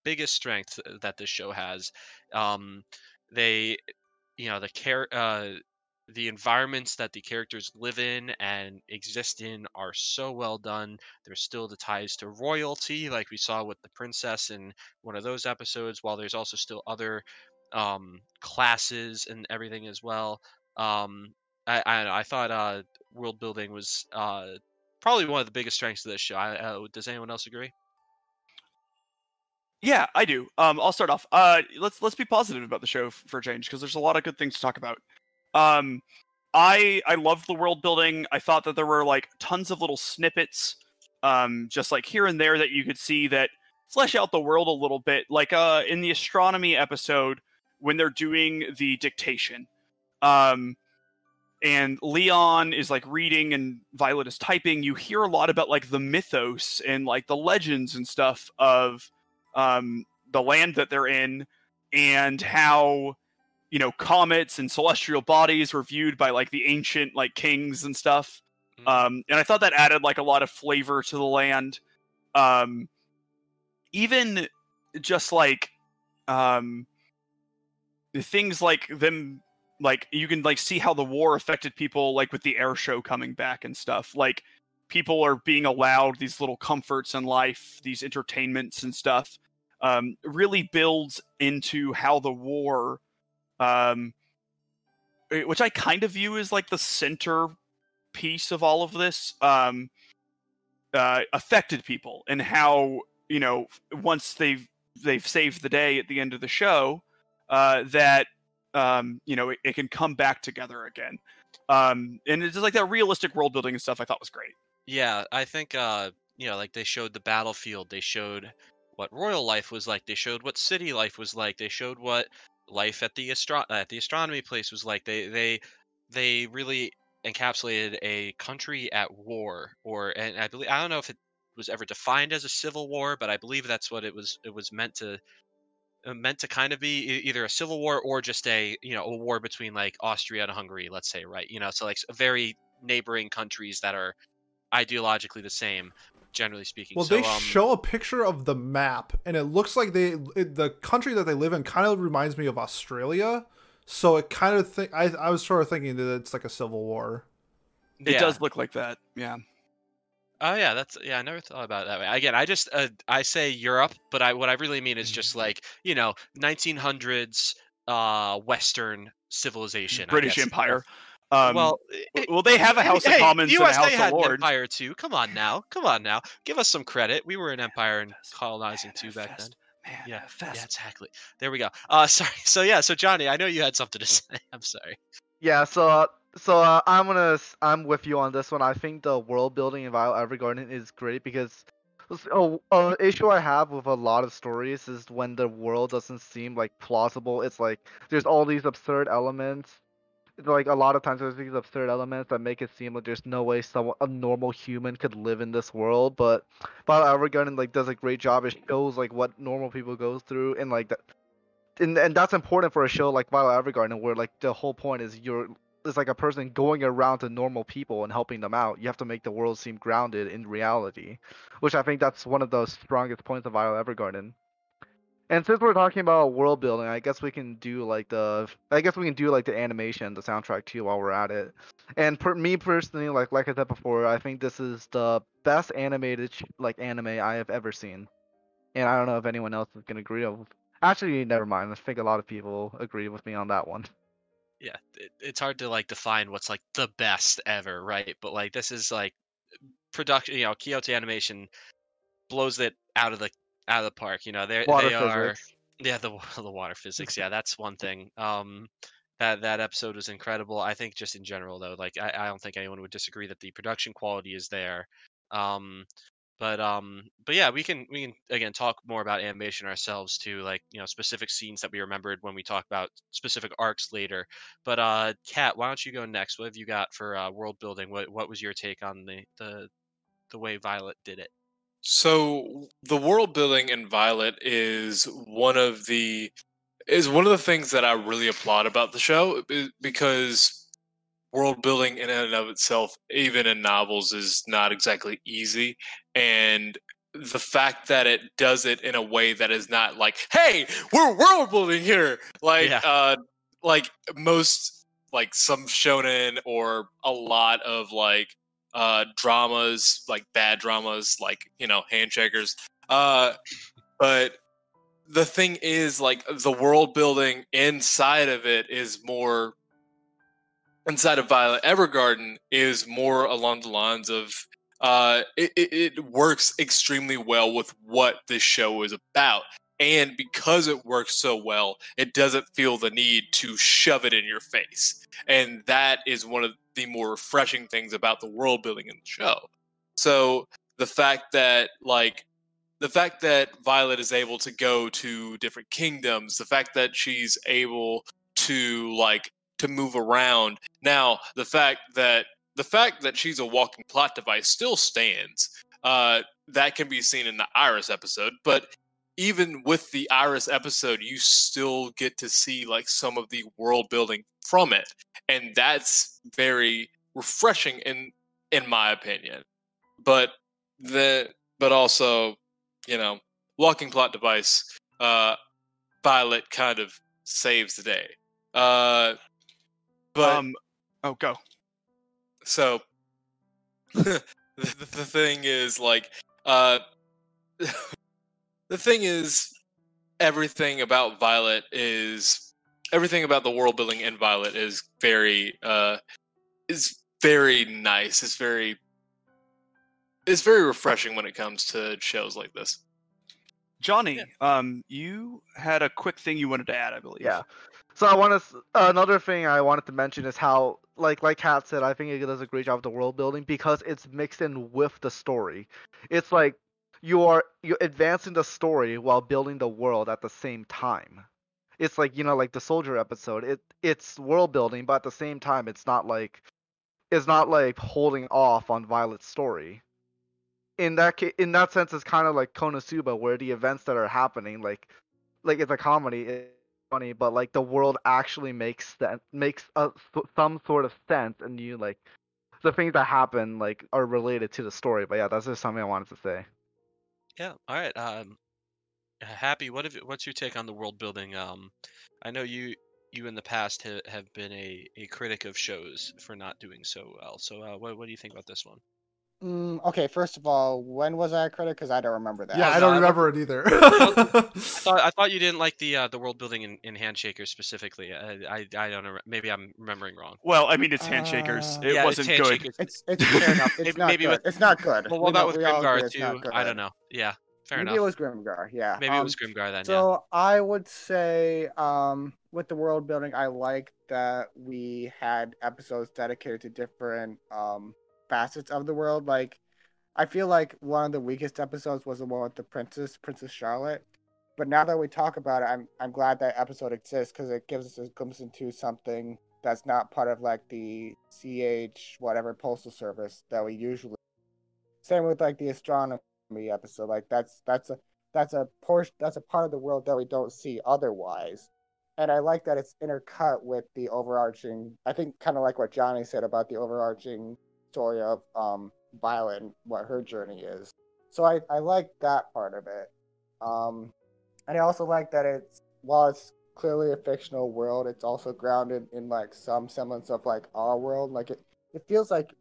[SPEAKER 5] biggest strengths uh, that this show has. Um, they, you know, the care, uh, the environments that the characters live in and exist in are so well done. There's still the ties to royalty, like we saw with the princess in one of those episodes. While there's also still other um, classes and everything as well. Um, I, I I thought uh, world building was uh, probably one of the biggest strengths of this show. I, uh, does anyone else agree?
[SPEAKER 7] Yeah, I do. Um, I'll start off. Uh, let's let's be positive about the show f- for a change because there's a lot of good things to talk about. Um, I I loved the world building. I thought that there were like tons of little snippets, um, just like here and there that you could see that flesh out the world a little bit. Like uh, in the astronomy episode when they're doing the dictation, um, and Leon is like reading and Violet is typing. You hear a lot about like the mythos and like the legends and stuff of um, the land that they're in and how you know comets and celestial bodies were viewed by like the ancient like kings and stuff
[SPEAKER 5] Mhm.
[SPEAKER 7] um, and i thought that added like a lot of flavor to the land um, even just like um, things like them like you can like see how the war affected people like with the air show coming back and stuff. Like people are being allowed these little comforts in life these entertainments and stuff um, really builds into how the war um, eh, which i kind of view as like the center piece of all of this um, uh, affected people and how you know once they've they've saved the day at the end of the show uh, that um, you know it, it can come back together again um, and it's just like that realistic world building and stuff i thought was great
[SPEAKER 5] Yeah, I think uh, you know, like they showed the battlefield, they showed what royal life was like, they showed what city life was like, they showed what life at the astro- at the astronomy place was like. They they they really encapsulated a country at war, or and I believe I don't know if it was ever defined as a civil war, but I believe that's what it was. It was meant to meant to kind of be either a civil war or just a you know a war between like Austria and Hungary, let's say, right? You know, so like very neighboring countries that are ideologically the same, generally speaking.
[SPEAKER 2] Well,
[SPEAKER 5] so,
[SPEAKER 2] they
[SPEAKER 5] um,
[SPEAKER 2] show a picture of the map, and it looks like they it, the country that they live in kind of reminds me of Australia. So it kind of think I I was sort of thinking that it's like a civil war.
[SPEAKER 7] it
[SPEAKER 5] yeah.
[SPEAKER 7] does look like that yeah
[SPEAKER 5] Oh yeah, that's yeah. I never thought about it that way. Again, I just uh, I say Europe, but I what I really mean is just like you know 1900s uh Western civilization,
[SPEAKER 7] british empire um,
[SPEAKER 5] well,
[SPEAKER 7] w- well they have a house
[SPEAKER 5] hey,
[SPEAKER 7] of commons
[SPEAKER 5] the
[SPEAKER 7] and a
[SPEAKER 5] USA
[SPEAKER 7] house
[SPEAKER 5] had
[SPEAKER 7] of
[SPEAKER 5] an
[SPEAKER 7] lords
[SPEAKER 5] empire too. Come on now, come on now. Give us some credit. We were an empire and colonizing too back then.
[SPEAKER 7] Man,
[SPEAKER 5] Yeah,
[SPEAKER 7] fest.
[SPEAKER 5] Yeah, exactly. There we go. Uh, sorry. So yeah, so Johnny, I know you had something to say. I'm sorry.
[SPEAKER 3] Yeah, so uh, so uh, I'm gonna I'm with you on this one. I think the world building in Violet Evergarden is great because oh, uh, issue I have with a lot of stories is when the world doesn't seem like plausible. It's like there's all these absurd elements. Like a lot of times there's these absurd elements that make it seem like there's no way someone a normal human could live in this world. But Violet Evergarden like does a great job. It shows like what normal people go through and like that and, and that's important for a show like Violet Evergarden, where like the whole point is you're is like a person going around to normal people and helping them out. You have to make the world seem grounded in reality, which I think that's one of the strongest points of Violet Evergarden. And since we're talking about world building, I guess we can do like the I guess we can do like the animation, the soundtrack too while we're at it. And for me personally, like like I said before, I think this is the best animated like anime I have ever seen. And I don't know if anyone else is gonna agree. With... Actually, never mind. I think a lot of people agree with me on that one.
[SPEAKER 5] Yeah it, it's hard to like define what's like the best ever right but like this is like production you know kyoto animation blows it out of the out of the park you know they
[SPEAKER 3] Water
[SPEAKER 5] they are
[SPEAKER 3] physics.
[SPEAKER 5] yeah the the water physics yeah that's one thing um that that episode was incredible i think just in general though like i, I don't think anyone would disagree that the production quality is there um but um but yeah we can we can again talk more about animation ourselves too like you know specific scenes that we remembered when we talk about specific arcs later. But uh kat why don't you go next? What have you got for uh world building? What what was your take on the the the way violet did it?
[SPEAKER 4] So the world building in Violet is one of the is one of the things that I really applaud about the show because world building in and of itself, even in novels, is not exactly easy. And the fact that it does it in a way that is not like, "Hey, we're world building here," like
[SPEAKER 5] Yeah.
[SPEAKER 4] uh, like most like some shonen or a lot of like uh dramas like bad dramas like you know handshakers uh but the thing is like the world building inside of it is more inside of violet evergarden is more along the lines of uh it, it, it works extremely well with what this show is about. And because it works so well it doesn't feel the need to shove it in your face. And that is one of the more refreshing things about the world building in the show. So the fact that like the fact that violet is able to go to different kingdoms the fact that she's able to like to move around. Now the fact that the fact that she's a walking plot device still stands uh that can be seen in the iris episode but even with the iris episode you still get to see like some of the world building from it and that's very refreshing in in my opinion. But the but also you know walking plot device uh violet kind of saves the day. Uh but
[SPEAKER 7] um, oh, go.
[SPEAKER 4] so the, the the thing is like uh the thing is everything about violet is everything about the world building in violet is very uh is very nice it's very it's very refreshing when it comes to shows like this
[SPEAKER 7] Johnny, um, you had a quick thing you wanted to add, I believe.
[SPEAKER 3] Yeah. So I want to. Another thing I wanted to mention is how, like, like Kat said, I think it does a great job of the world building because it's mixed in with the story. It's like you are you're advancing the story while building the world at the same time. It's like you know, like the soldier episode. It it's world building, but at the same time, it's not like it's not like holding off on Violet's story. In that ca- in that sense, it's kind of like Konosuba, where the events that are happening, like like it's a comedy, it's funny, but like the world actually makes sense, makes a, some sort of sense, and you like the things that happen like are related to the story. But yeah, that's just something I wanted to say.
[SPEAKER 5] Yeah. All right. Um, happy. What have, what's your take on the world building? Um, I know you you in the past ha- have been a, a critic of shows for not doing so well. So uh, what what do you think about this one?
[SPEAKER 6] Mm, okay, first of all, when was I a critic? Because I don't remember that.
[SPEAKER 2] Yeah,
[SPEAKER 5] Oh,
[SPEAKER 2] I don't
[SPEAKER 5] no, I
[SPEAKER 2] remember it either.
[SPEAKER 5] I thought I thought you didn't like the uh, the world building in, in Handshakers specifically. I, I I don't know. Maybe I'm remembering wrong.
[SPEAKER 7] Well, I mean, it's handshakers.
[SPEAKER 6] Uh,
[SPEAKER 7] it
[SPEAKER 5] yeah,
[SPEAKER 7] wasn't
[SPEAKER 5] it's
[SPEAKER 7] good.
[SPEAKER 6] It's it's fair enough. It's
[SPEAKER 5] Maybe-
[SPEAKER 6] not
[SPEAKER 5] maybe
[SPEAKER 6] good.
[SPEAKER 5] with-
[SPEAKER 6] it's not good.
[SPEAKER 5] Well,
[SPEAKER 6] We
[SPEAKER 5] what
[SPEAKER 6] know-
[SPEAKER 5] about with
[SPEAKER 6] we all
[SPEAKER 5] Grimgar too? I don't know. Yeah, fair
[SPEAKER 6] Maybe
[SPEAKER 5] enough.
[SPEAKER 6] Maybe it was Grimgar. Yeah.
[SPEAKER 5] Maybe it
[SPEAKER 6] um,
[SPEAKER 5] was Grimgar then.
[SPEAKER 6] So I would say, um, with the world building, I like that we had episodes dedicated to different um facets of the world. Like, I feel like one of the weakest episodes was the one with the princess, Princess Charlotte. But now that we talk about it, I'm I'm glad that episode exists because it gives us a glimpse into something that's not part of like the CH whatever postal service that we usually. Same with like the astronomy episode. Like that's that's a that's a portion that's a part of the world that we don't see otherwise and I like that it's intercut with the overarching. I think kind of like what Johnny said about the overarching story of um, Violet and what her journey is. So I I like that part of it. Um, and I also like that it's while it's clearly a fictional world, it's also grounded in like some semblance of like our world. Like it, it feels like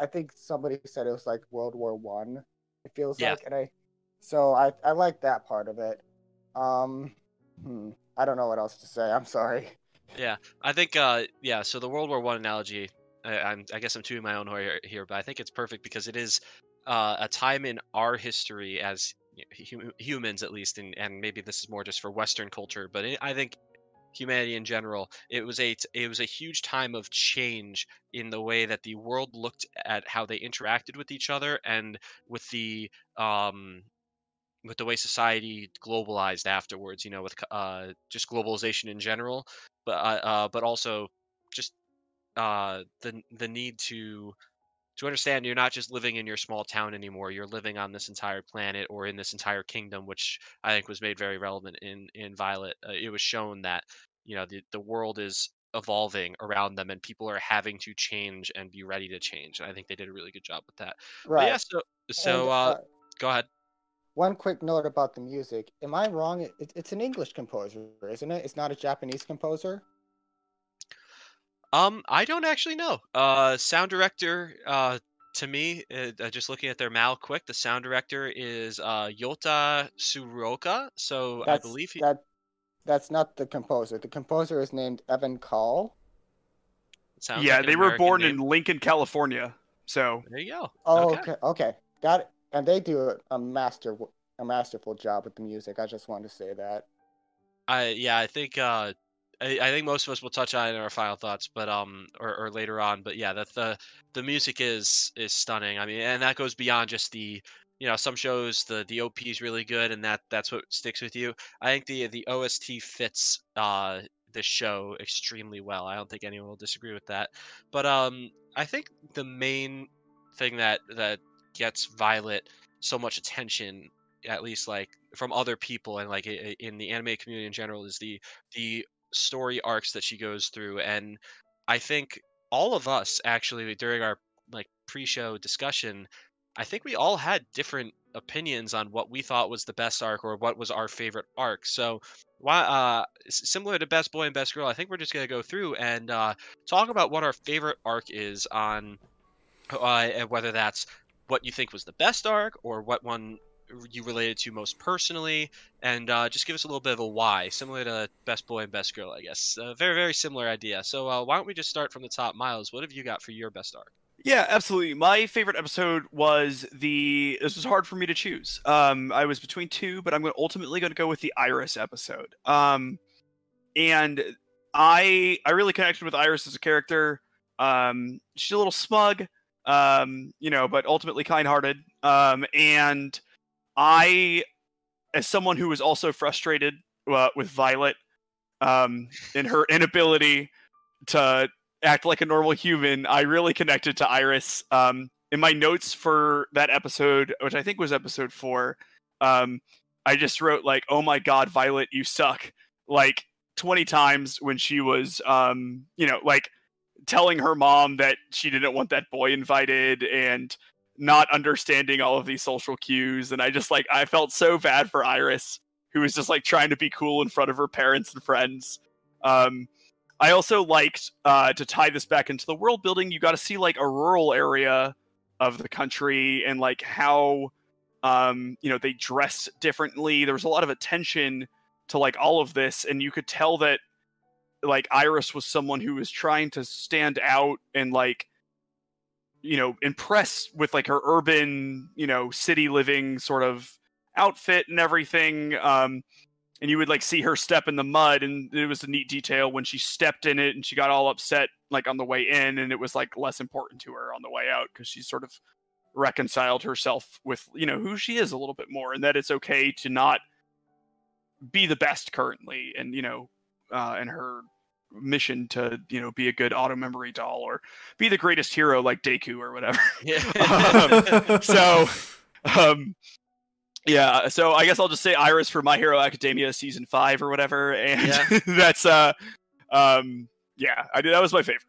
[SPEAKER 6] I think somebody said it was like World War One. It feels
[SPEAKER 5] Yeah.
[SPEAKER 6] like, and I so I I like that part of it. Um, hmm, I don't know what else to say. I'm sorry.
[SPEAKER 5] Yeah, I think, uh, yeah. So the World War One analogy, I, I guess I'm tooting my own horn here, here, but I think it's perfect because it is uh, a time in our history as hum- humans, at least, and, and maybe this is more just for Western culture, but it, I think humanity in general, it was a it was a huge time of change in the way that the world looked at how they interacted with each other and with the um with the way society globalized afterwards you know with uh just globalization in general but uh, uh but also just uh the the need to to understand you're not just living in your small town anymore you're living on this entire planet or in this entire kingdom which i think was made very relevant in in violet uh, it was shown that you know the, the world is evolving around them and people are having to change and be ready to change and i think they did a really good job with that but
[SPEAKER 6] Right.
[SPEAKER 5] yeah so so
[SPEAKER 6] And,
[SPEAKER 5] uh go ahead
[SPEAKER 6] one quick note about the music. Am I wrong? It, it's an English composer, isn't it? It's not a Japanese composer.
[SPEAKER 5] Um, I don't actually know. Uh, sound director, uh, to me, uh, uh, just looking at their mal quick, the sound director is uh Yota Tsuruoka. So I believe he.
[SPEAKER 6] that. That's not the composer. The composer is named Evan Call.
[SPEAKER 5] sounds
[SPEAKER 7] yeah,
[SPEAKER 5] like an
[SPEAKER 7] they were born
[SPEAKER 5] name.
[SPEAKER 7] in Lincoln, California. So
[SPEAKER 5] There you go.
[SPEAKER 6] Oh,
[SPEAKER 5] Okay.
[SPEAKER 6] okay, okay, got it. And they do a, a master, a masterful job with the music. I just wanted to say that.
[SPEAKER 5] I yeah, I think uh, I, I think most of us will touch on it in our final thoughts, but um, or, or later on. But yeah, that the the music is is stunning. I mean, and that goes beyond just the you know some shows the the op is really good and that that's what sticks with you i think the the ost fits uh this show extremely well i don't think anyone will disagree with that but um i think the main thing that that gets violet so much attention at least like from other people and like in the anime community in general is the the story arcs that she goes through and i think all of us actually during our like pre-show discussion I think we all had different opinions on what we thought was the best arc or what was our favorite arc. So, why, uh, similar to Best Boy and Best Girl, I think we're just gonna go through and uh, talk about what our favorite arc is on, uh, whether that's what you think was the best arc or what one you related to most personally, and uh, just give us a little bit of a why, similar to Best Boy and Best Girl, I guess. Uh, very, very similar idea. So, uh, why don't we just start from the top, Miles? What have you got for your best arc?
[SPEAKER 7] Yeah, absolutely. My favorite episode was the. This was hard for me to choose. Um, I was between two, but I'm ultimately going to go with the Iris episode. Um, and I I really connected with Iris as a character. Um, she's a little smug, um, you know, but ultimately kind-hearted. Um, and I, as someone who was also frustrated uh, with Violet, um, in her inability to act like a normal human, I really connected to Iris. Um, in my notes for that episode, which I think was episode four, um, I just wrote like, "Oh my God, Violet, you suck!" like twenty times when she was, um, you know, like telling her mom that she didn't want that boy invited and not understanding all of these social cues. And I just like, I felt so bad for Iris, who was just like trying to be cool in front of her parents and friends. Um, I also liked uh, to tie this back into the world building. You got to see like a rural area of the country and like how um, you know they dressed differently. There was a lot of attention to like all of this, and you could tell that like Iris was someone who was trying to stand out and like you know impressed with like her urban you know city living sort of outfit and everything. Um, and you would like see her step in the mud and it was a neat detail when she stepped in it and she got all upset like on the way in and it was like less important to her on the way out because she sort of reconciled herself with you know who she is a little bit more and that it's okay to not be the best currently and you know uh and her mission to you know be a good auto memory doll or be the greatest hero like Deku or whatever
[SPEAKER 5] Yeah.
[SPEAKER 7] Um, so um Yeah, so I guess I'll just say Iris for My Hero Academia season five or whatever, and
[SPEAKER 5] Yeah.
[SPEAKER 7] that's uh, um, yeah, I did. That was my favorite.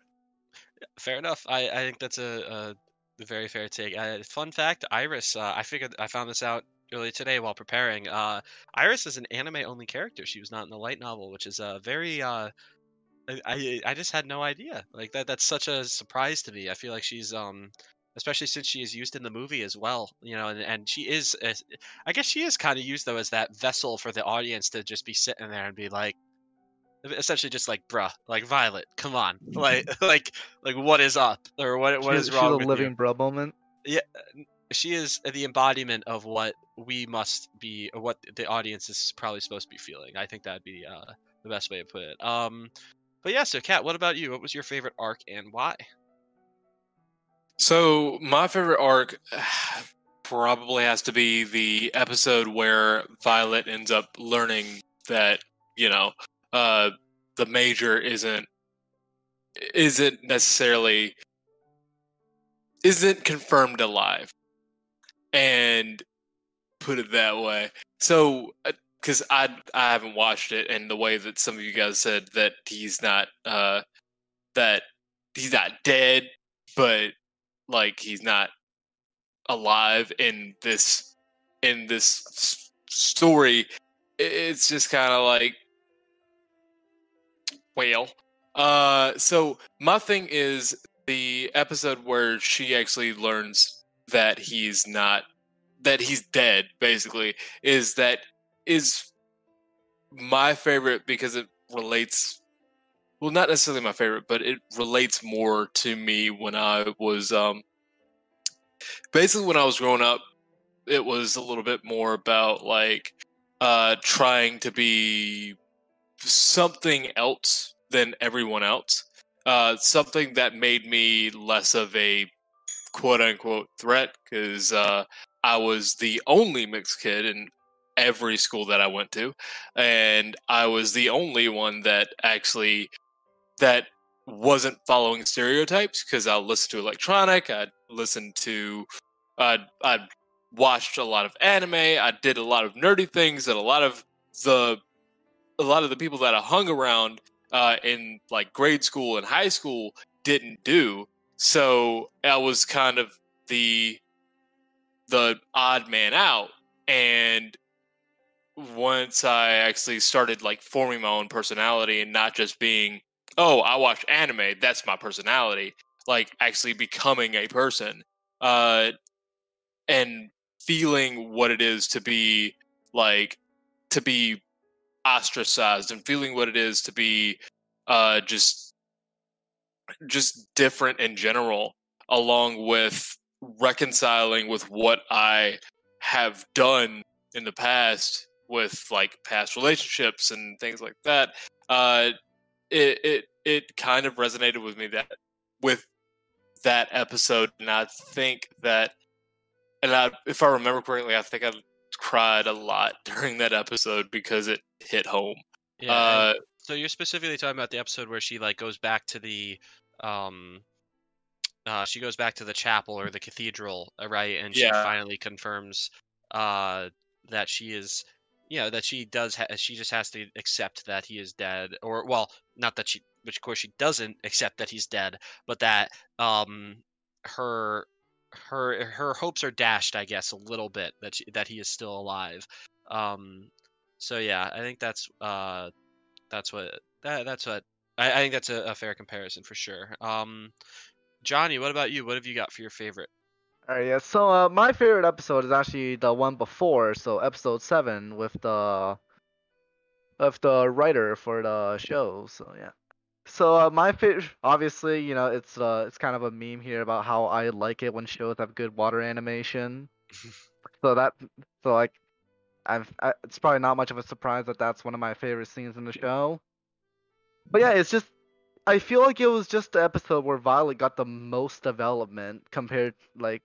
[SPEAKER 5] Fair enough. I, I think that's a, a very fair take. Uh, fun fact: Iris. Uh, I figured I found this out earlier today while preparing. Uh, Iris is an anime-only character. She was not in the light novel, which is a very. Uh, I, I just had no idea. Like that. That's such a surprise to me. I feel like she's um. Especially since she is used in the movie as well, you know, and, and she is, uh, I guess she is kind of used though as that vessel for the audience to just be sitting there and be like, essentially just like, bruh, like Violet, come on, like, like, like, what is up, or what, what is wrong
[SPEAKER 3] she's a living
[SPEAKER 5] you?
[SPEAKER 3] bro moment.
[SPEAKER 5] Yeah she is the embodiment of what we must be, or what the audience is probably supposed to be feeling. I think that'd be uh, the best way to put it. Um, but yeah, so Kat, what about you? What was your favorite arc and why?
[SPEAKER 4] So my favorite arc probably has to be the episode where Violet ends up learning that you know uh, the major isn't isn't necessarily isn't confirmed alive, and put it that way. So because I I haven't watched it, and the way that some of you guys said that he's not uh, that he's not dead, but like he's not alive in this in this story it's just kind of like well uh so my thing is the episode where she actually learns that he's not that he's dead basically is that is my favorite because it relates well not necessarily my favorite but it relates more to me when i was um basically when i was growing up it was a little bit more about like uh trying to be something else than everyone else uh something that made me less of a quote unquote threat because uh i was the only mixed kid in every school that i went to and i was the only one that actually that wasn't following stereotypes because I listened to electronic, I listened to, I I watched a lot of anime, I did a lot of nerdy things that a lot of the, a lot of the people that I hung around uh, in like grade school and high school didn't do. So I was kind of the, the odd man out, and once I actually started like forming my own personality and not just being oh, I watch anime, that's my personality. Like actually becoming a person. Uh and feeling what it is to be like to be ostracized and feeling what it is to be uh just just different in general along with reconciling with what I have done in the past with like past relationships and things like that. Uh it it it kind of resonated with me that with that episode, and I think that, and I, if I remember correctly, I think I cried a lot during that episode because it hit home.
[SPEAKER 5] Yeah.
[SPEAKER 4] uh,
[SPEAKER 5] so you're specifically talking about the episode where she like goes back to the, um, uh, she goes back to the chapel or the cathedral, uh, right? And she
[SPEAKER 4] Yeah.
[SPEAKER 5] finally confirms, uh, that she is, you know, that she does. Ha- she just has to accept that he is dead, or well, not that she, which of course she doesn't accept that he's dead, but that um her her her hopes are dashed, I guess, a little bit that she, that he is still alive. Um, so yeah, I think that's uh that's what that, that's what I, I think that's a, a fair comparison for sure. Um, Johnny, what about you? What have you got for your favorite?
[SPEAKER 3] Alright, yeah. So uh, my favorite episode is actually the one before, so episode seven with the of the writer for the show. So yeah. So uh, my favorite, obviously, you know, it's uh, it's kind of a meme here about how I like it when shows have good water animation. so that, so like, I've, I, it's probably not much of a surprise that that's one of my favorite scenes in the show. But yeah, it's just, I feel like it was just the episode where Violet got the most development compared, like,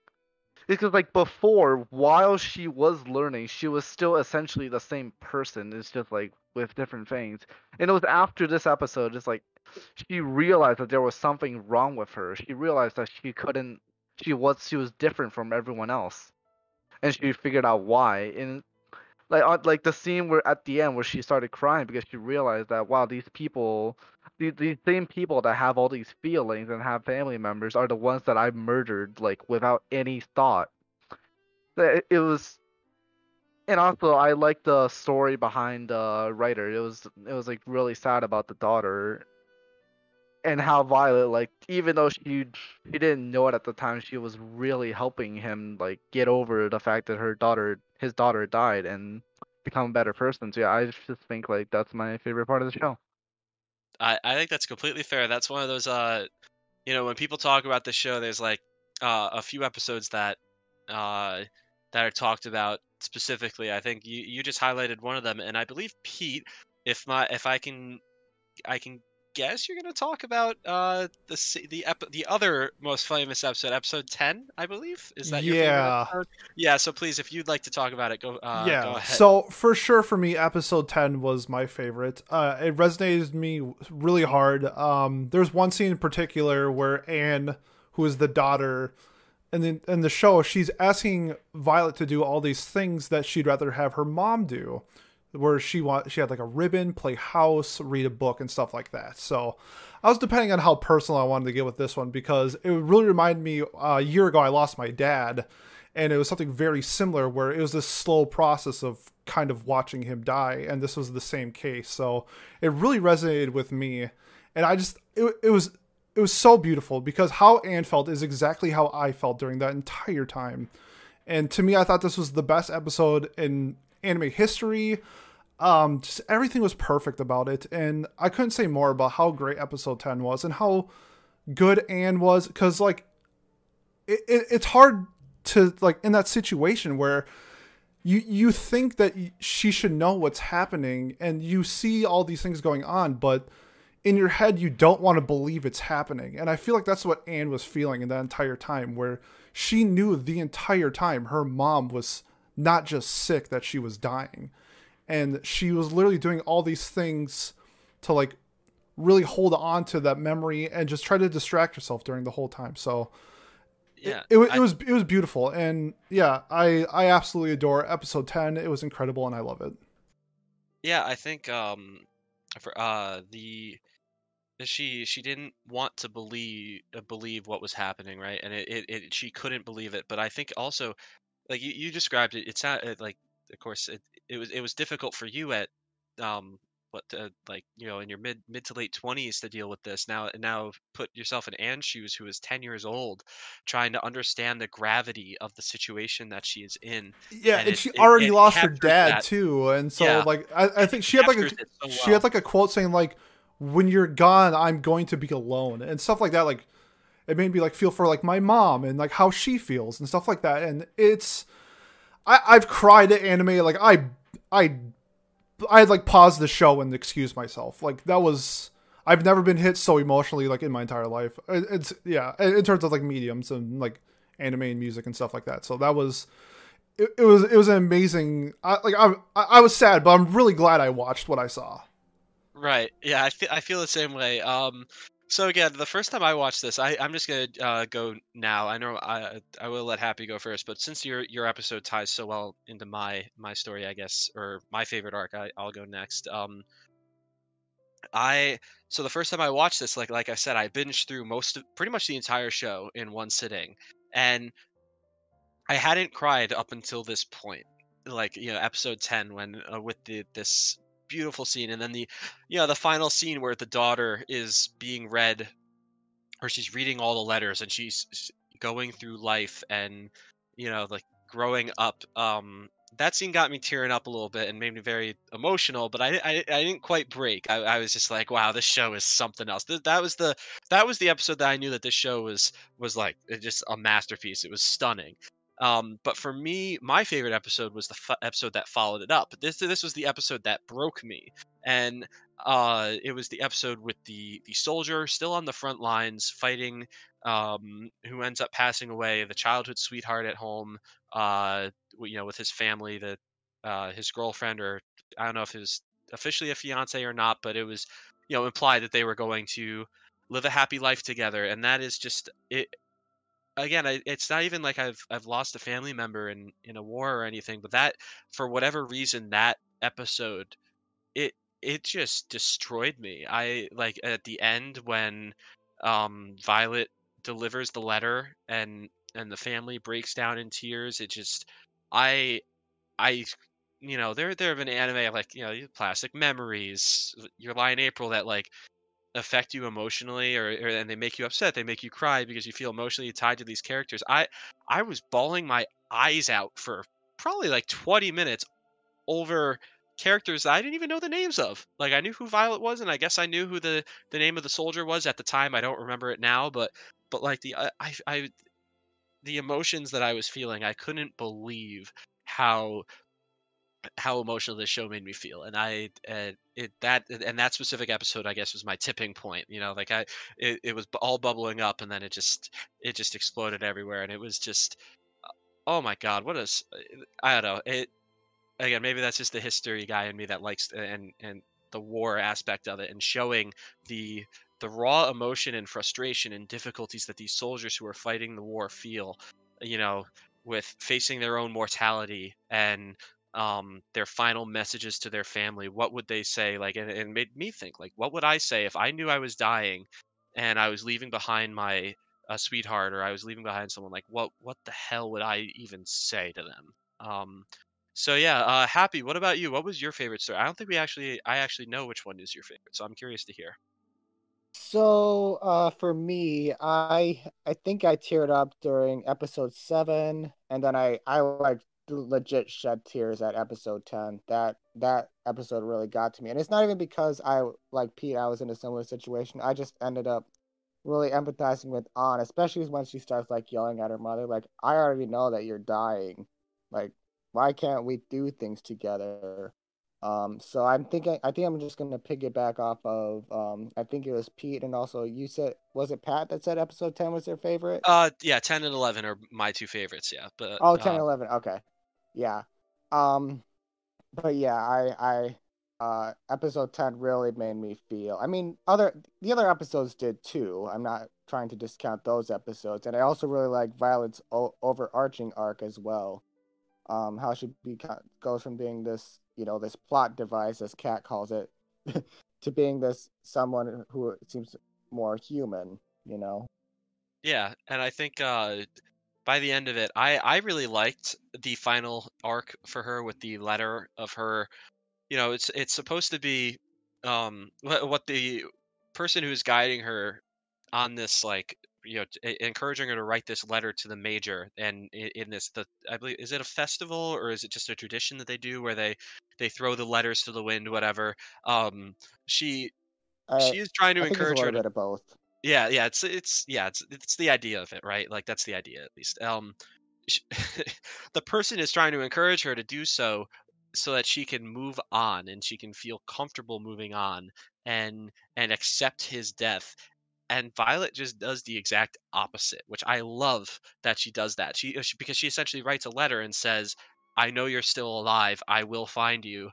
[SPEAKER 3] because like before, while she was learning, she was still essentially the same person. It's just like with different things. And it was after this episode, it's like she realized that there was something wrong with her. She realized that she couldn't. She was she was different from everyone else. and she figured out why. And like on, like the scene where at the end where she started crying because she realized that wow these people these, these same people that have all these feelings and have family members are the ones that I murdered like without any thought. It, it was and also I like the story behind the writer. It was it was like really sad about the daughter and how Violet like even though she she didn't know it at the time, she was really helping him like get over the fact that her daughter his daughter died and become a better person. So yeah, I just think like that's my favorite part of the show.
[SPEAKER 5] I, I think that's completely fair. That's one of those uh you know, when people talk about the show, there's like uh, a few episodes that uh that are talked about specifically. I think you, you just highlighted one of them and I believe Pete, if my if I can I can guess you're going to talk about uh the the ep- the other most famous episode, episode 10, I believe. Is that
[SPEAKER 2] Yeah.
[SPEAKER 5] Yeah, so please if you'd like to talk about it, go uh
[SPEAKER 2] yeah.
[SPEAKER 5] go ahead.
[SPEAKER 2] So for sure, for me, episode ten was my favorite. Uh, it resonated with me really hard. Um, there's one scene in particular where Anne, who is the daughter, and in, in the show, she's asking Violet to do all these things that she'd rather have her mom do. Where she want she had like a ribbon, play house, read a book, and stuff like that. So I was depending on how personal I wanted to get with this one because it really reminded me uh, a year ago I lost my dad, and it was something very similar where it was this slow process of kind of watching him die, and this was the same case. So it really resonated with me, and I just it, it was it was so beautiful because how Anne felt is exactly how I felt during that entire time. And to me, I thought this was the best episode in anime history. Um, just everything was perfect about it, and I couldn't say more about how great episode ten was and how good Anne was. Because like, it, it, it's hard to like in that situation where you you think that she should know what's happening, and you see all these things going on, but in your head you don't want to believe it's happening. And I feel like that's what Anne was feeling in that entire time, where she knew the entire time her mom was not just sick, that she was dying and she was literally doing all these things to like really hold on to that memory and just try to distract herself during the whole time so
[SPEAKER 5] yeah.
[SPEAKER 2] it, it,
[SPEAKER 5] I-
[SPEAKER 2] it was it was beautiful and yeah i i absolutely adore episode 10 it was incredible and i love it
[SPEAKER 5] Yeah, I think um for uh the she she didn't want to believe uh, believe what was happening, right? And it, it, it she couldn't believe it. But I think also like you, you described it, it's not like of course it, it was it was difficult for you at um what uh, like you know in your mid mid to late 20s to deal with this now now put yourself in Anne's shoes who is 10 years old trying to understand the gravity of the situation that she is in
[SPEAKER 2] yeah
[SPEAKER 5] And
[SPEAKER 2] and
[SPEAKER 5] it-
[SPEAKER 2] she already
[SPEAKER 5] it
[SPEAKER 2] lost her dad
[SPEAKER 5] that.
[SPEAKER 2] too and so
[SPEAKER 5] Yeah.
[SPEAKER 2] like I, I think she had like a
[SPEAKER 5] so
[SPEAKER 2] she had like a quote saying like when you're gone i'm going to be alone and stuff like that like it made me like feel for like my mom and like how she feels and stuff like that and it's I, I've cried at anime like I I I had like paused the show and excused myself like that was I've never been hit so emotionally like in my entire life It- it's yeah in terms of like mediums and like anime and music and stuff like that so that was it, it was it was an amazing I, like I I was sad but I'm really glad I watched what I saw
[SPEAKER 5] Right. Yeah, I feel I feel the same way. Um, so again, the first time I watched this, I I'm just gonna uh, go now. I know I I will let Happy go first, but since your your episode ties so well into my my story, I guess, or my favorite arc, I, I'll go next. Um, I so the first time I watched this, like like I said, I binged through most of pretty much the entire show in one sitting, and I hadn't cried up until this point, like you know, episode ten, when uh, with the this beautiful scene, and then the you know the final scene where the daughter is being read, or she's reading all the letters, and she's going through life, and you know like growing up. Um, that scene got me tearing up a little bit and made me very emotional, but I I, I didn't quite break. I, I was just like, wow, this show is something else. Th- that was the that was the episode that I knew that this show was was like it just a masterpiece. It was stunning. Um, but for me, my favorite episode was the f- episode that followed it up. This this was the episode that broke me, and uh, it was the episode with the the soldier still on the front lines fighting, um, who ends up passing away, the childhood sweetheart at home, uh, you know, with his family, the uh, his girlfriend, or I don't know if it was officially a fiance or not, but it was you know implied that they were going to live a happy life together, and that is just it again, I, it's not even like I've I've lost a family member in in a war or anything, but that for whatever reason that episode it it just destroyed me. I like at the end when um Violet delivers the letter and and the family breaks down in tears. It just I I you know there there have been anime like you know plastic memories Your Lie in April that like affect you emotionally or, or and they make you upset they make you cry because you feel emotionally tied to these characters. I i was bawling my eyes out for probably like 20 minutes over characters i didn't even know the names of. Like i knew who violet was and i guess i knew who the the name of the soldier was at the time. I don't remember it now but but like the uh, i i the emotions that i was feeling i couldn't believe how how emotional this show made me feel and i uh, it that and that specific episode i guess was my tipping point you know like i it, it was all bubbling up and then it just it just exploded everywhere and it was just uh, oh my god what is i don't know it again maybe that's just the history guy in me that likes and and the war aspect of it and showing the the raw emotion and frustration and difficulties that these soldiers who are fighting the war feel you know with facing their own mortality and um, their final messages to their family what would they say? Like and it made me think like what would i say if i knew i was dying and i was leaving behind my uh, sweetheart or i was leaving behind someone like what what the hell would i even say to them? Um, so yeah uh, happy what about you? What was your favorite story? I don't think we actually i actually know which one is your favorite so i'm curious to hear.
[SPEAKER 6] So, uh, for me, I I think I teared up during episode seven, and then I I like legit shed tears at episode ten. That that episode really got to me, and it's not even because I like Pete. I was in a similar situation. I just ended up really empathizing with An, especially when she starts like yelling at her mother, like I already know that you're dying. Like, why can't we do things together? Um, so I'm thinking, I think I'm just gonna piggyback off of, um, I think it was Pete, and also you said, was it Pat that said episode ten was their favorite?
[SPEAKER 5] uh yeah 10 and 11 are my two favorites yeah but
[SPEAKER 6] oh, 10
[SPEAKER 5] uh,
[SPEAKER 6] and 11, okay, yeah. Um, but yeah, I, I, uh, episode ten really made me feel. I mean, other the other episodes did too. I'm not trying to discount those episodes, and I also really like Violet's o- overarching arc as well. Um, how she beca- goes from being this, you know, this plot device, as Kat calls it, to being this someone who seems more human. You know.
[SPEAKER 5] Yeah, and I think uh, by the end of it, I I really liked the final arc for her with the letter of her. You know, it's it's supposed to be um what, what the person who's guiding her on this like you know t- encouraging her to write this letter to the major and in, in this the i believe is it a festival or is it just a tradition that they do where they they throw the letters to the wind whatever um she
[SPEAKER 6] I,
[SPEAKER 5] she is trying to
[SPEAKER 6] I think it's a
[SPEAKER 5] encourage her to
[SPEAKER 6] bit of both.
[SPEAKER 5] Yeah, yeah, it's it's yeah, it's it's the idea of it, right? Like that's the idea at least. Um, sh- the person is trying to encourage her to do so so that she can move on and she can feel comfortable moving on and and accept his death. And Violet just does the exact opposite, which I love that she does that. She, she because she essentially writes a letter and says, "I know you're still alive. I will find you.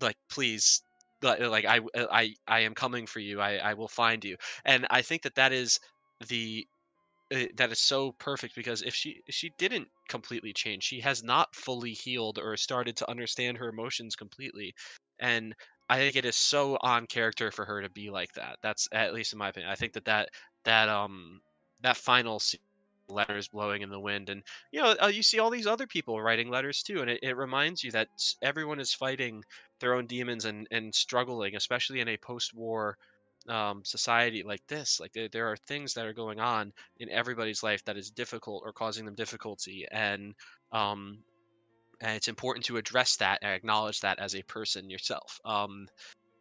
[SPEAKER 5] Like please like like I uh, I I am coming for you. I I will find you. And I think that that is the uh, that is so perfect because if she she didn't completely change, she has not fully healed or started to understand her emotions completely. And I think it is so on character for her to be like that. That's at least in my opinion. I think that that that um that final scene, letters blowing in the wind and you know uh, you see all these other people writing letters too and it, it reminds you that everyone is fighting their own demons and and struggling especially in a post-war um, society like this like there, there are things that are going on in everybody's life that is difficult or causing them difficulty and um and it's important to address that and acknowledge that as a person yourself um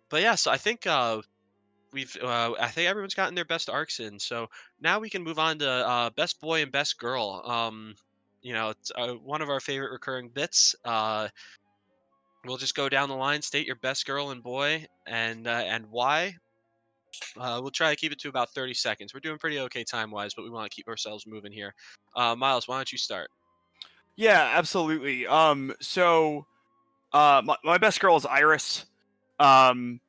[SPEAKER 5] but yeah so i think uh we've uh, i think everyone's gotten their best arcs in so now we can move on to uh, best boy and best girl um you know it's uh, one of our favorite recurring bits uh we'll just go down the line state your best girl and boy and uh, and why uh, we'll try to keep it to about 30 seconds we're doing pretty okay time wise but we want to keep ourselves moving here uh miles why don't you start
[SPEAKER 7] Yeah, absolutely. Um, so uh, my, my best girl is Iris. Um,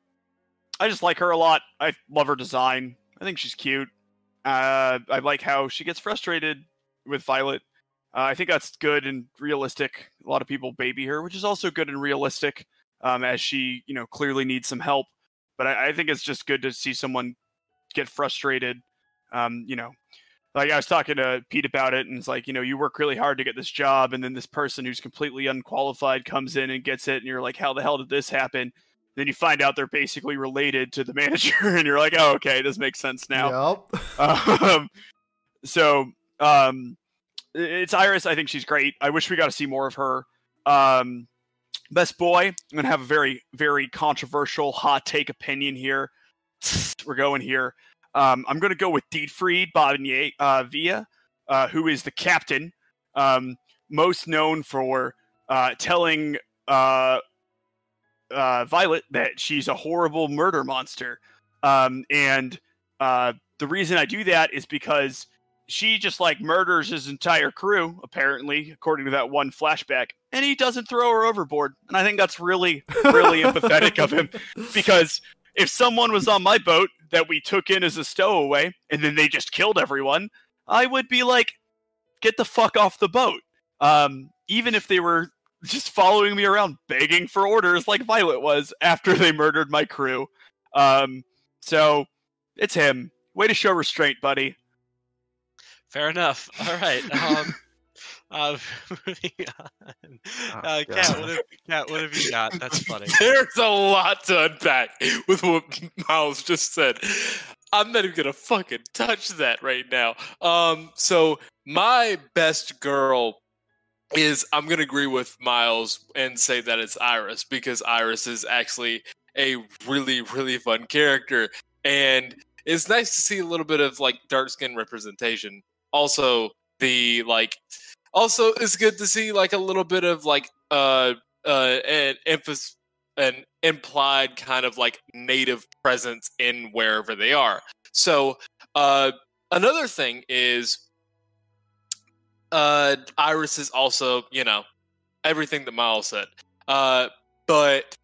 [SPEAKER 7] I just like her a lot. I love her design. I think she's cute. Uh, I like how she gets frustrated with Violet. Uh, I think that's good and realistic. A lot of people baby her, which is also good and realistic, um, as she, you know, clearly needs some help. But I, I think it's just good to see someone get frustrated. Um, you know, like I was talking to Pete about it, and it's like, you know, you work really hard to get this job, and then this person who's completely unqualified comes in and gets it, and you're like, how the hell did this happen? Then you find out they're basically related to the manager, and you're like, oh, okay, this makes sense now.
[SPEAKER 2] Yep.
[SPEAKER 7] Um, so um, it's Iris. I think she's great. I wish we got to see more of her. Um, best boy. I'm gonna have a very, very controversial hot take opinion here. We're going here. Um, I'm gonna go with Dietfried Bodnier uh, Via, uh, who is the captain, um, most known for uh, telling uh, Violet that she's a horrible murder monster. Um, and uh, the reason I do that is because she just like murders his entire crew, apparently, according to that one flashback, and he doesn't throw her overboard. And I think that's really, really empathetic of him because if someone was on my boat that we took in as a stowaway and then they just killed everyone, I would be like, get the fuck off the boat. Um, even if they were just following me around begging for orders like Violet was after they murdered my crew. Um, so it's him. Way to show restraint, buddy.
[SPEAKER 5] Fair enough. All right. Um, uh, moving on. Uh, Kat, what have, Kat, what have you got? That's funny.
[SPEAKER 4] There's a lot to unpack with what Miles just said. I'm not even gonna fucking touch that right now. Um, so my best girl is I'm gonna agree with Miles and say that it's Iris because Iris is actually a really really fun character and it's nice to see a little bit of like dark skin representation. Also, the like, also it's good to see like a little bit of like uh uh an emphasis an implied kind of like native presence in wherever they are. So uh another thing is uh Iris is also, you know, everything that Miles said. Uh but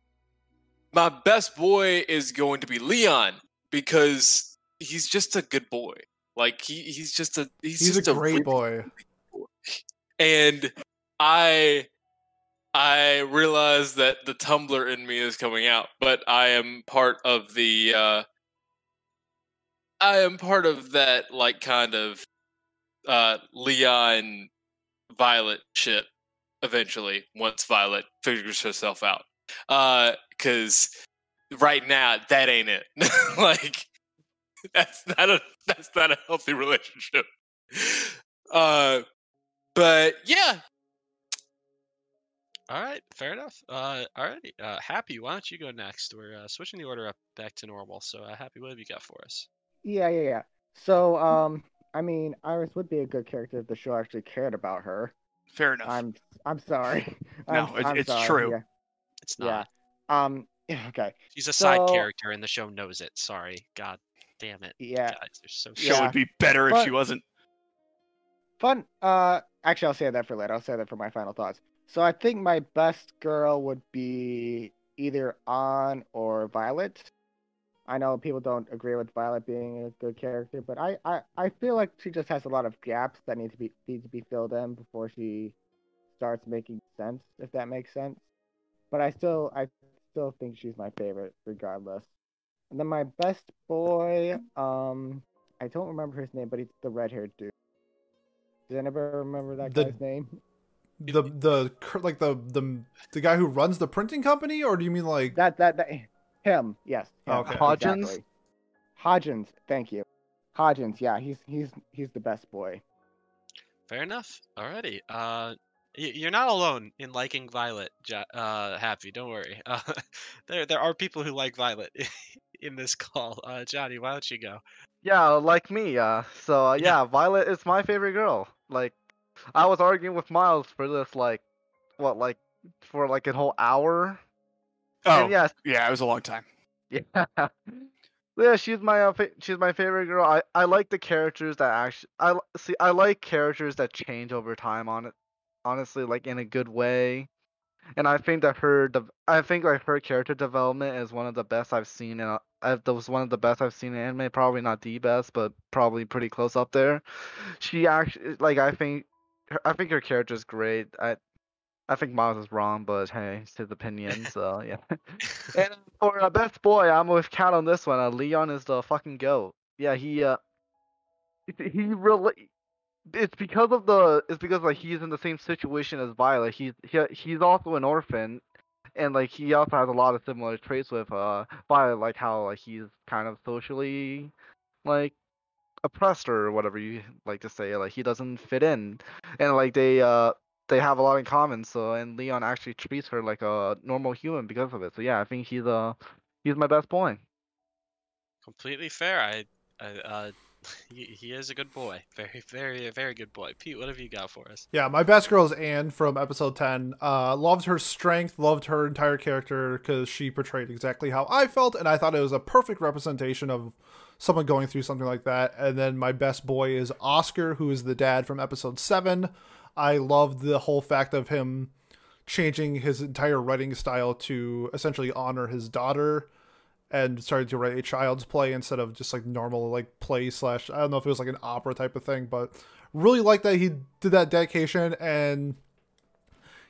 [SPEAKER 4] my best boy is going to be Leon because he's just a good boy. Like he, he's just a he's,
[SPEAKER 2] He's a
[SPEAKER 4] just
[SPEAKER 2] great
[SPEAKER 4] really
[SPEAKER 2] boy.
[SPEAKER 4] and I I realize that the Tumblr in me is coming out, but I am part of the uh I am part of that like kind of uh Leon Violet shit eventually once Violet figures herself out. Uh cuz right now that ain't it. like that's not a that's not a healthy relationship. Uh but yeah,
[SPEAKER 5] All right, fair enough. Uh, alrighty. Uh, Happy, why don't you go next? We're uh, switching the order up back to normal. So, uh, Happy, what have you got for us?
[SPEAKER 6] Yeah, yeah, yeah. So, um, I mean, Iris would be a good character if the show actually cared about her.
[SPEAKER 7] Fair enough.
[SPEAKER 6] I'm, I'm sorry.
[SPEAKER 7] No,
[SPEAKER 6] I'm,
[SPEAKER 7] it-
[SPEAKER 6] I'm
[SPEAKER 7] it's
[SPEAKER 6] sorry,
[SPEAKER 7] true.
[SPEAKER 6] Yeah,
[SPEAKER 5] It's
[SPEAKER 6] yeah. Um, yeah, okay.
[SPEAKER 5] She's a side character, and the show knows it. Sorry. God damn it.
[SPEAKER 6] Yeah.
[SPEAKER 5] Guys, so
[SPEAKER 7] Show
[SPEAKER 6] yeah.
[SPEAKER 7] would be better if she wasn't.
[SPEAKER 6] Fun. Uh, actually, I'll say that for later. I'll say that for my final thoughts. So I think my best girl would be either On or Violet. I know people don't agree with Violet being a good character, but I, I, I feel like she just has a lot of gaps that need to be need to be filled in before she starts making sense, if that makes sense. But I still I still think she's my favorite regardless. And then my best boy, um I don't remember his name, but he's the red haired dude. Does anybody remember that
[SPEAKER 2] The-
[SPEAKER 6] guy's name?
[SPEAKER 2] The the like the the the guy who runs the printing company, or do you mean like
[SPEAKER 6] That that that him, yes. him,
[SPEAKER 2] Okay.
[SPEAKER 3] Hodgins?
[SPEAKER 6] exactly. Hodgins, thank you. Hodgins, yeah, he's he's he's the best boy.
[SPEAKER 5] Fair enough. Alrighty. Uh, you're not alone in liking Violet. Jo- uh, Happy, don't worry. Uh, there, there are people who like Violet in this call. Uh, Johnny, why don't you go?
[SPEAKER 3] Yeah, like me. Uh, so uh, yeah, Violet is my favorite girl. Like, I was arguing with Miles for this, like, what, like, for like a whole hour.
[SPEAKER 7] Oh,
[SPEAKER 3] And yes,
[SPEAKER 7] yeah, it was a long time.
[SPEAKER 3] yeah, yeah. She's my uh, fa- she's my favorite girl. I I like the characters that actually I see. I like characters that change over time. On it, honestly, like in a good way. And I think that her, dev- I think like her character development is one of the best I've seen in a, I, that was one of the best I've seen in anime. Probably not the best, but probably pretty close up there. She actually like I think her- I think her character's great. I I think Miles is wrong, but hey, it's his opinion. So yeah. and for uh, best boy, I'm with Kat on this one. Uh, Leon is the fucking goat. Yeah, he uh he- he really it's because of the it's because like he's in the same situation as Violet. He's he, he's also an orphan and like he also has a lot of similar traits with uh Violet, like how like he's kind of socially like oppressed or whatever you like to say. Like he doesn't fit in. And like they uh they have a lot in common, so and Leon actually treats her like a normal human because of it. So yeah, I think he's uh he's my best boy.
[SPEAKER 5] Completely fair. I, I uh, he, he is a good boy. Very, very, very good boy. Pete, what have you got for us?
[SPEAKER 2] Yeah, my best girl is Anne from episode 10. Uh, loved her strength, loved her entire character because she portrayed exactly how I felt, and I thought it was a perfect representation of someone going through something like that. And then my best boy is Oscar, who is the dad from episode 7. I loved the whole fact of him changing his entire writing style to essentially honor his daughter and started to write a child's play instead of just like normal like play slash I don't know if it was like an opera type of thing, but really like that he did that dedication and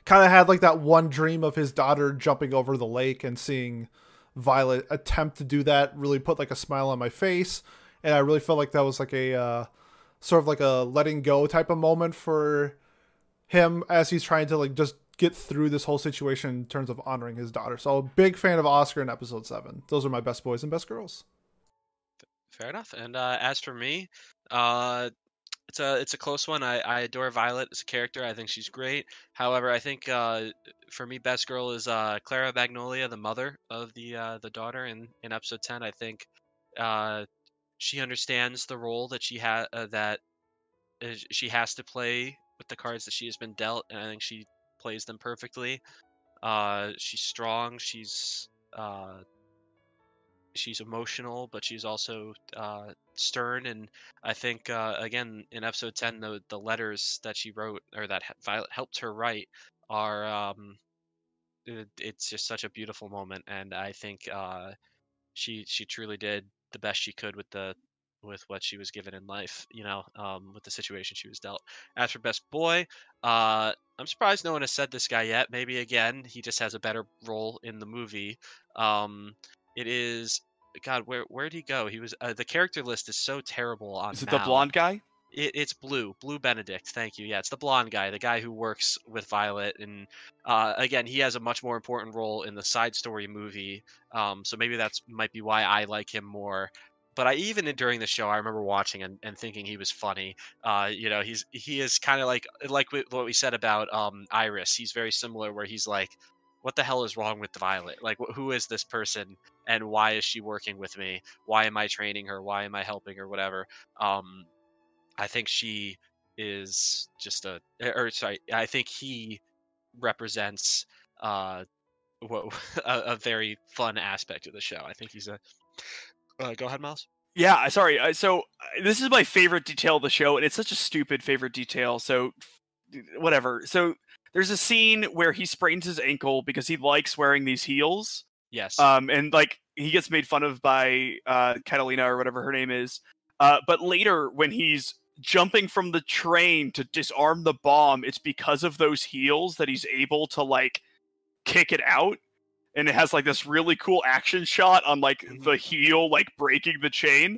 [SPEAKER 2] kind of had like that one dream of his daughter jumping over the lake and seeing Violet attempt to do that really put like a smile on my face. And I really felt like that was like a uh, sort of like a letting go type of moment for him as he's trying to like just get through this whole situation in terms of honoring his daughter. So big fan of Oscar in episode 7. Those are my best boys and best girls.
[SPEAKER 5] Fair enough. And uh, as for me, uh, it's a it's a close one. I, I adore Violet as a character. I think she's great. However, I think uh, for me, best girl is uh, Clara Magnolia, the mother of the uh, the daughter in, in episode ten. I think uh, she understands the role that she had uh, that uh, she has to play with the cards that she has been dealt, and I think she plays them perfectly. Uh, she's strong. She's uh, she's emotional, but she's also uh, stern. And I think uh, again in episode ten, the the letters that she wrote or that Violet helped her write are um, it, it's just such a beautiful moment, and I think uh, she she truly did the best she could with the with what she was given in life, you know, um, with the situation she was dealt. As for best boy, uh, I'm surprised no one has said this guy yet. Maybe again, he just has a better role in the movie. Um, it is God. Where where'd he go? He was uh, the character list is so terrible on.
[SPEAKER 7] Is it the blonde guy?
[SPEAKER 5] It, it's Blue, Blue Benedict. Thank you. Yeah, it's the blonde guy, the guy who works with Violet, and uh, again, he has a much more important role in the side story movie. Um, so maybe that's might be why I like him more. But I even during the show, I remember watching and, and thinking he was funny. Uh, you know, he's he is kind of like like what we said about um, Iris. He's very similar, where he's like, "What the hell is wrong with Violet? Like, wh- who is this person, and why is she working with me? Why am I training her? Why am I helping her? Whatever." Um, I think she is just a, or sorry, I think he represents uh, what a, a very fun aspect of the show. I think he's a. Uh, go ahead, Miles.
[SPEAKER 7] Yeah, sorry. uh, So uh, this is my favorite detail of the show, and it's such a stupid favorite detail. So whatever. So there's a scene where he sprains his ankle because he likes wearing these heels.
[SPEAKER 5] Yes.
[SPEAKER 7] Um, and like he gets made fun of by uh, Catalina or whatever her name is. Uh, but later when he's jumping from the train to disarm the bomb, it's because of those heels that he's able to like kick it out. And it has like this really cool action shot on like the heel like breaking the chain.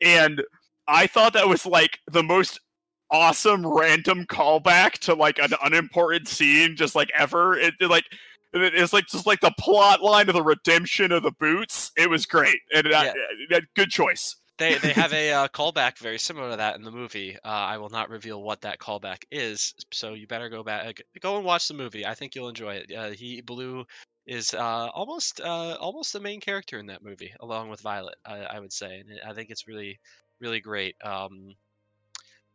[SPEAKER 7] And I thought that was like the most awesome random callback to like an unimportant scene just like ever. It, it, like it's like just like the plot line of the redemption of the boots. It was great and uh,
[SPEAKER 5] Yeah.
[SPEAKER 7] uh, good choice.
[SPEAKER 5] they they have a uh, callback very similar to that in the movie. Uh, I will not reveal what that callback is, so you better go back, go and watch the movie. I think you'll enjoy it. Uh, he Blue is uh, almost uh, almost the main character in that movie, along with Violet. I, I would say, and I think it's really really great. Um,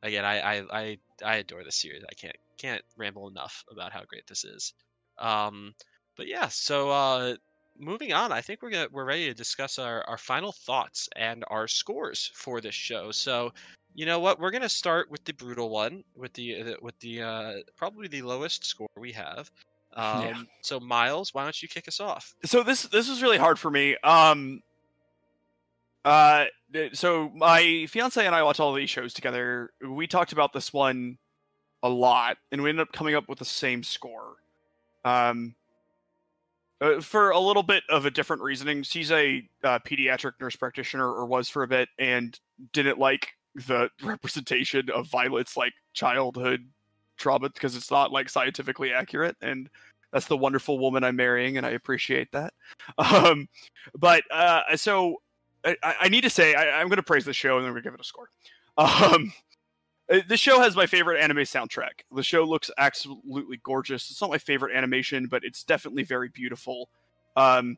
[SPEAKER 5] again, I, I I I adore this series. I can't can't ramble enough about how great this is. Um, but yeah, so uh, moving on, I think we're gonna we're ready to discuss our, our final thoughts and our scores for this show. So, you know what, we're gonna start with the brutal one, with the, the with the uh, probably the lowest score we have. Um,
[SPEAKER 7] Yeah.
[SPEAKER 5] So, Miles, why don't you kick us off?
[SPEAKER 7] so this this was really hard for me um Uh, so my fiance and I watch all these shows together. We talked about this one a lot, and we ended up coming up with the same score. Um, uh, for a little bit of a different reasoning, she's a uh, pediatric nurse practitioner, or was for a bit, and didn't like the representation of Violet's like childhood trauma because it's not like scientifically accurate, and that's the wonderful woman I'm marrying, and I appreciate that. Um, but uh, so I, I need to say I, I'm going to praise the show, and then we're going to give it a score. Um, uh, the show has my favorite anime soundtrack. The show looks absolutely gorgeous. It's not my favorite animation, but it's definitely very beautiful. Um,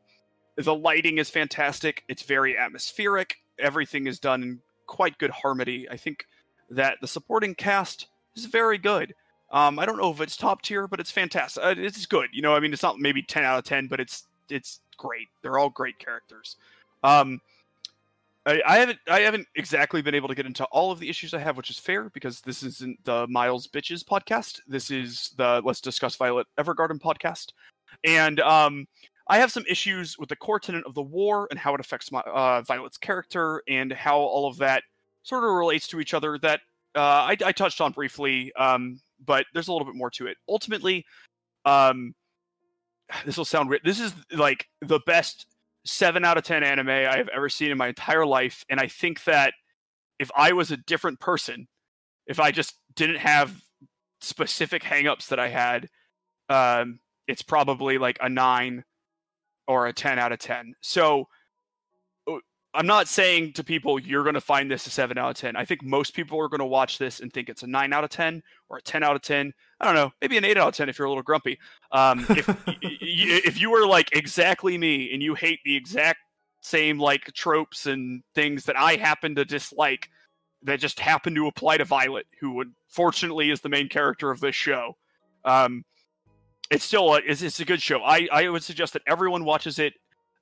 [SPEAKER 7] the lighting is fantastic. It's very atmospheric. Everything is done in quite good harmony. I think that the supporting cast is very good. Um, I don't know if it's top tier, but it's fantastic. Uh, It's good. You know, I mean, it's not maybe ten out of ten, but it's it's great. They're all great characters. Um, I, I haven't I haven't exactly been able to get into all of the issues I have, which is fair because this isn't the Miles Bitches podcast. This is the Let's Discuss Violet Evergarden podcast, and um, I have some issues with the core tenet of the war and how it affects my uh, Violet's character and how all of that sort of relates to each other. That uh, I, I touched on briefly, um, but there's a little bit more to it. Ultimately, um, this will sound weird. This is like the best seven out of ten anime I have ever seen in my entire life, and I think that if I was a different person, if I just didn't have specific hangups that I had, um, it's probably like a nine or a ten out of ten. So I'm not saying to people you're going to find this a seven out of ten. I think most people are going to watch this and think it's a nine out of ten or a ten out of ten. I don't know, maybe an eight out of ten if you're a little grumpy. Um, if y- y- if you were like exactly me and you hate the exact same like tropes and things that I happen to dislike, that just happen to apply to Violet, who would fortunately is the main character of this show. Um, it's still a, it's, it's a good show. I I would suggest that everyone watches it.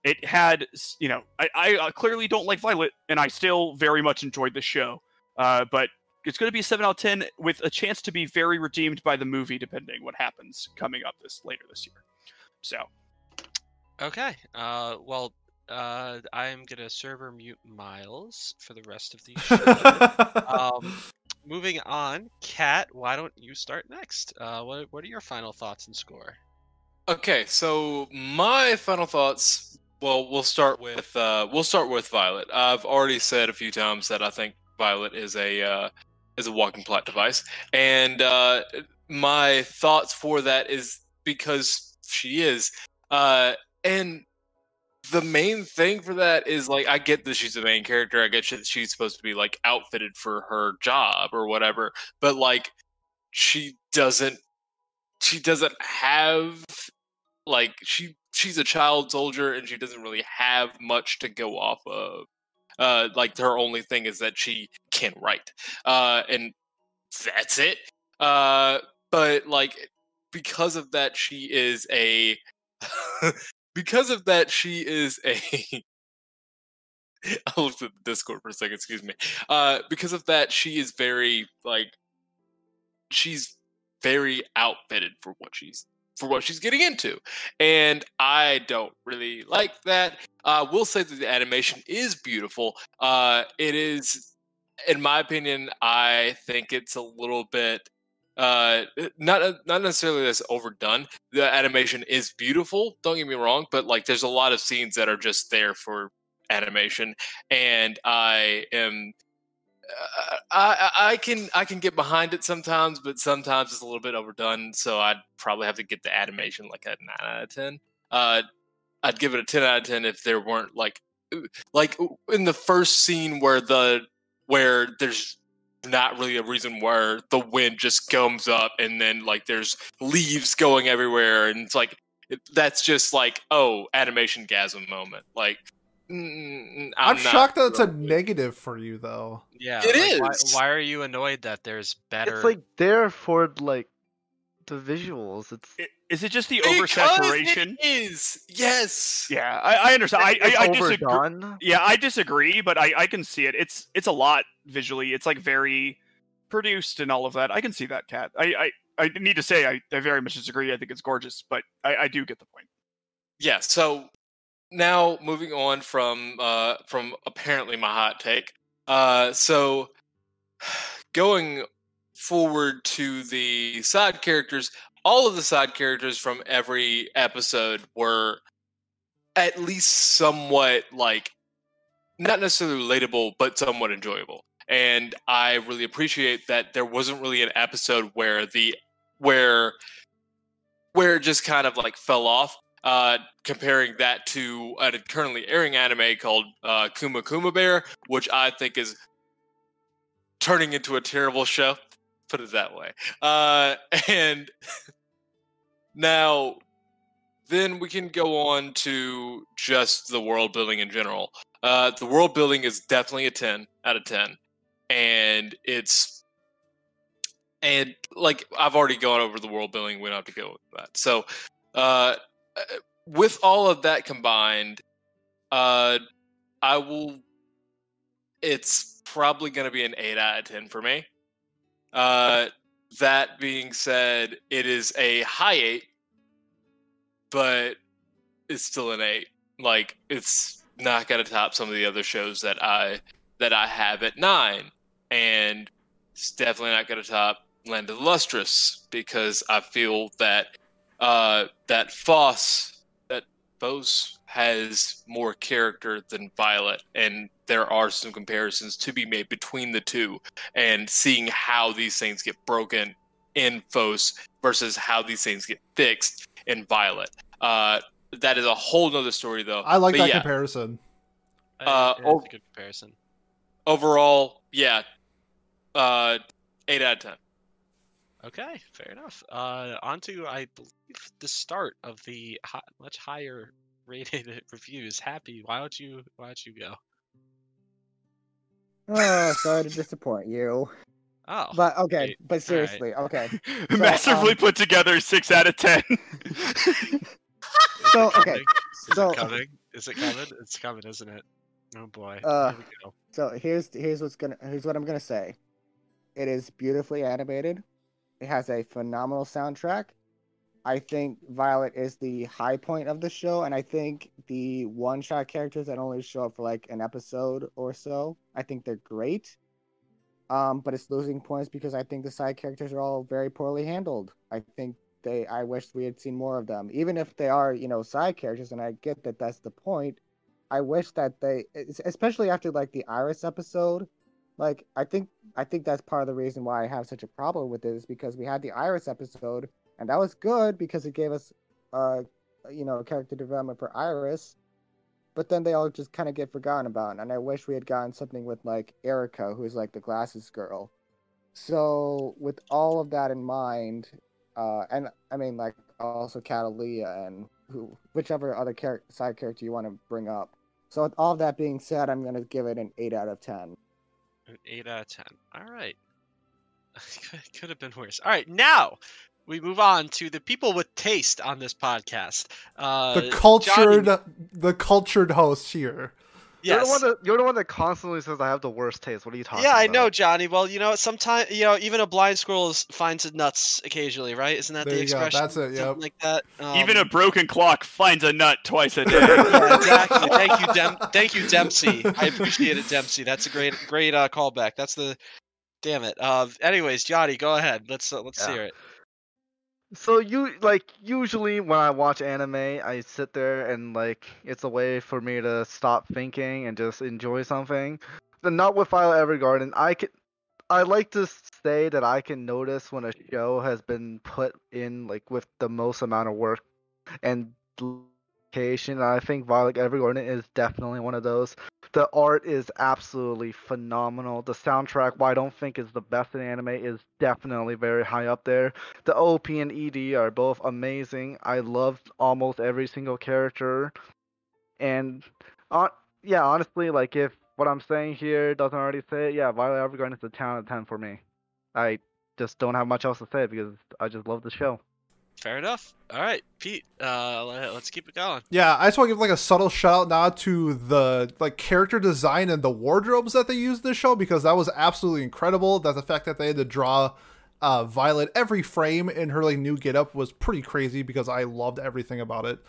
[SPEAKER 7] It had you know I I uh, clearly don't like Violet, and I still very much enjoyed the show. Uh, but it's going to be a seven out of ten with a chance to be very redeemed by the movie, depending what happens coming up this later this year. So
[SPEAKER 5] Okay. Uh, well, uh, I'm gonna server mute Miles for the rest of the show. um, moving on, Kat, why don't you start next? Uh, what what are your final thoughts and score?
[SPEAKER 4] Okay, so my final thoughts. Well, we'll start with uh, we'll start with Violet. I've already said a few times that I think Violet is a uh, is a walking plot device, and uh, my thoughts for that is because she is, uh, and the main thing for that is like I get that she's the main character. I get that she's supposed to be like outfitted for her job or whatever, but like she doesn't she doesn't have like she she's a child soldier and she doesn't really have much to go off of uh like her only thing is that she can write uh and that's it uh but like because of that she is a because of that she is a I looked at the Discord for a second, excuse me. Uh because of that she is very like she's very outfitted for what she's for what she's getting into and i don't really like that. Uh will say that the animation is beautiful uh it is in my opinion i think it's a little bit uh not not necessarily that's overdone. The animation is beautiful don't get me wrong but like there's a lot of scenes that are just there for animation and i am I, I can I can get behind it sometimes, but sometimes it's a little bit overdone. So I'd probably have to get the animation like a nine out of ten. Uh, I'd give it a ten out of ten if there weren't like like in the first scene where the where there's not really a reason where the wind just comes up and then like there's leaves going everywhere and it's like that's just like oh animation gasm moment like mm,
[SPEAKER 2] I'm,
[SPEAKER 4] not
[SPEAKER 2] shocked that it's a negative for you, though.
[SPEAKER 5] Yeah,
[SPEAKER 4] It
[SPEAKER 5] like,
[SPEAKER 4] is.
[SPEAKER 5] Why, why are you annoyed that there's better?
[SPEAKER 3] It's like there for like the visuals. It's
[SPEAKER 7] i- is it just the
[SPEAKER 4] Because
[SPEAKER 7] oversaturation?
[SPEAKER 4] It is yes.
[SPEAKER 7] Yeah, I, I understand. I, I, I disagree. Yeah, I disagree, but I, I can see it. It's it's a lot visually. It's like very produced and all of that. I can see that, Kat. I, I, I need to say I, I very much disagree. I think it's gorgeous, but I, I do get the point.
[SPEAKER 4] Yeah. So now moving on from uh from apparently my hot take. Uh so going forward to the side characters, all of the side characters from every episode were at least somewhat like not necessarily relatable, but somewhat enjoyable. And I really appreciate that there wasn't really an episode where the where where it just kind of like fell off. Uh, comparing that to a currently airing anime called uh, Kuma Kuma Bear, which I think is turning into a terrible show. Put it that way. Uh, and now, then we can go on to just the world building in general. Uh, the world building is definitely a 10 out of 10. And it's and like I've already gone over the world building. We don't have to go with that. So, uh, with all of that combined, uh, I will. It's probably going to be an eight out of ten for me. Uh, that being said, it is a high eight, but it's still an eight. Like it's not going to top some of the other shows that I that I have at nine, and it's definitely not going to top Land of the Lustrous because I feel that uh, that Phos, that Phos has more character than Violet, and there are some comparisons to be made between the two, and seeing how these things get broken in Phos versus how these things get fixed in Violet. Uh, that is a whole nother story, though.
[SPEAKER 2] I like
[SPEAKER 4] But
[SPEAKER 2] that
[SPEAKER 4] yeah,
[SPEAKER 2] comparison.
[SPEAKER 5] Uh, yeah, that's a good comparison.
[SPEAKER 4] Overall, yeah, uh, eight out of ten.
[SPEAKER 5] Okay, fair enough. Uh, on to, I believe, the start of the much higher rated reviews. Happy, why don't you why don't you go?
[SPEAKER 6] Oh, sorry to disappoint you.
[SPEAKER 5] Oh,
[SPEAKER 6] But okay, but seriously, okay.
[SPEAKER 7] Masterfully
[SPEAKER 6] um,
[SPEAKER 7] put together, six out of ten.
[SPEAKER 6] so, okay.
[SPEAKER 5] Is
[SPEAKER 6] so-
[SPEAKER 5] it coming? Is it coming? It's coming, isn't it? Oh boy.
[SPEAKER 6] Uh,
[SPEAKER 5] Here.
[SPEAKER 6] So here's here's what's gonna here's what I'm gonna say. It is beautifully animated. It has a phenomenal soundtrack. I think Violet is the high point of the show, and I think the one shot characters that only show up for like an episode or so, I think they're great. Um, but it's losing points because I think the side characters are all very poorly handled. I think they I wish we had seen more of them. Even if they are, you know, side characters, and I get that that's the point. I wish that they, especially after like the Iris episode, like I think I think that's part of the reason why I have such a problem with it is because we had the Iris episode and that was good because it gave us, uh, you know, character development for Iris, but then they all just kind of get forgotten about, and I wish we had gotten something with like Erica, who's like the glasses girl. So with all of that in mind, uh, and I mean like also Cattleya and who whichever other side character you want to bring up. So with all that being said, I'm gonna give it an eight out of ten.
[SPEAKER 5] An eight out of ten. All right. could, have been worse. All right, now we move on to the people with taste on this podcast. Uh,
[SPEAKER 2] the
[SPEAKER 5] Johnny-
[SPEAKER 2] cultured, the cultured host here.
[SPEAKER 3] You're the one that you're the one that constantly says I have the worst taste. What are you talking
[SPEAKER 5] Yeah,
[SPEAKER 3] about?
[SPEAKER 5] I know, Johnny. Well, you know, sometimes you know, even a blind squirrel is- finds a nuts occasionally, right? Isn't that
[SPEAKER 2] There
[SPEAKER 5] the
[SPEAKER 2] you go,
[SPEAKER 5] expression?
[SPEAKER 2] that's it, Yeah.
[SPEAKER 5] like that.
[SPEAKER 7] Even a
[SPEAKER 5] Um,
[SPEAKER 7] broken clock finds a nut twice a day.
[SPEAKER 5] yeah, exactly. Thank you, Dem- Thank you, Dempsey. I appreciate it, Dempsey. That's a great, great uh, callback. That's the. Damn it. Uh, anyways, Johnny, go ahead. Let's uh, let's
[SPEAKER 3] Yeah.
[SPEAKER 5] hear it.
[SPEAKER 3] So you like usually when I watch anime, I sit there and like it's a way for me to stop thinking and just enjoy something. But not with Violet Evergarden. I can, I like to say that I can notice when a show has been put in like with the most amount of work and. And I think Violet Evergarden is definitely one of those. The art is absolutely phenomenal. The soundtrack, while I don't think is the best in anime, is definitely very high up there. The OP and ED are both amazing. I loved almost every single character. And yeah, honestly, like if what I'm saying here doesn't already say it, yeah, Violet Evergarden is a 10 out of 10 for me. I just don't have much else to say because I just love the show.
[SPEAKER 5] Fair enough. All right, Pete. Uh, let, us keep it going.
[SPEAKER 2] Yeah, I just want to give like a subtle shout out now to the like character design and the wardrobes that they used in this show because that was absolutely incredible. That the fact that they had to draw uh, Violet every frame in her like new getup was pretty crazy because I loved everything about it.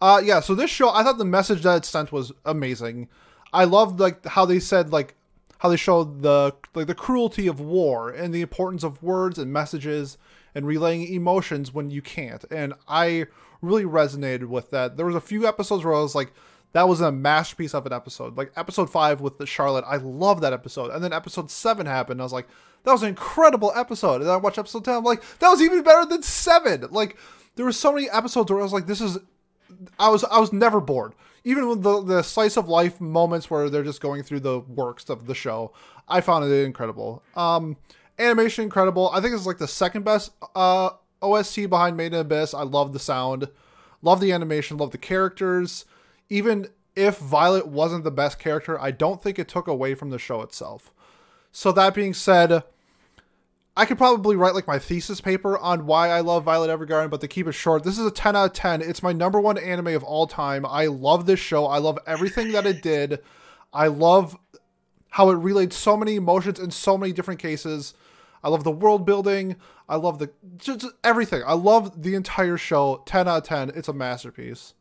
[SPEAKER 2] Uh, yeah. So this show, I thought the message that it sent was amazing. I loved like how they said like how they showed the like the cruelty of war and the importance of words and messages and relaying emotions when you can't. And I really resonated with that. There was a few episodes where I was like, that was a masterpiece of an episode. Like episode five with the Charlotte, I love that episode. And then episode seven happened. I was like, that was an incredible episode. And I watched episode ten. I'm like, that was even better than seven. Like there were so many episodes where I was like, this is. I was I was never bored. Even with the the slice of life moments where they're just going through the works of the show, I found it incredible. Um, animation incredible. I think it's like the second best uh OST behind Made in Abyss. I love the sound, love the animation, love the characters. Even if Violet wasn't the best character, I don't think it took away from the show itself. So that being said, I could probably write like my thesis paper on why I love Violet Evergarden, but to keep it short, this is a 10 out of 10. It's my number one anime of all time. I love this show. I love everything that it did. I love how it relayed so many emotions in so many different cases. I love the world building. I love the just everything. I love the entire show. 10 out of 10. It's a masterpiece.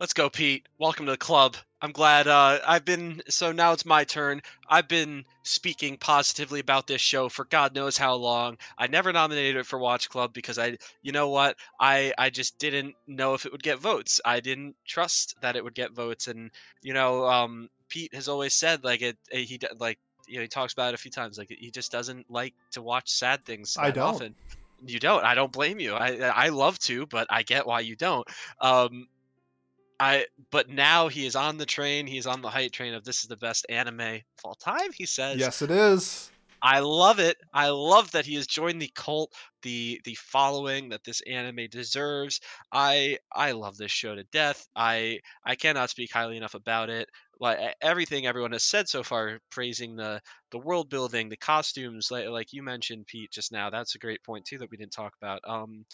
[SPEAKER 5] Let's go, Pete. Welcome to the club. I'm glad uh, I've been. So now it's my turn. I've been speaking positively about this show for God knows how long. I never nominated it for Watch Club because I, you know what, I I just didn't know if it would get votes. I didn't trust that it would get votes, and you know, um, Pete has always said like it. He like you know he talks about it a few times. Like he just doesn't like to watch sad things.
[SPEAKER 2] I don't.
[SPEAKER 5] Often. You don't. I don't blame you. I I love to, but I get why you don't. Um, I but now he is on the train. He's on the hype train of this is the best anime of all time. He says,
[SPEAKER 2] Yes, it is.
[SPEAKER 5] I love it. I love that he has joined the cult, the the following that this anime deserves. I I love this show to death. I I cannot speak highly enough about it. Like everything everyone has said so far, praising the the world building, the costumes, like like you mentioned, Pete, just now. That's a great point too that we didn't talk about. Um,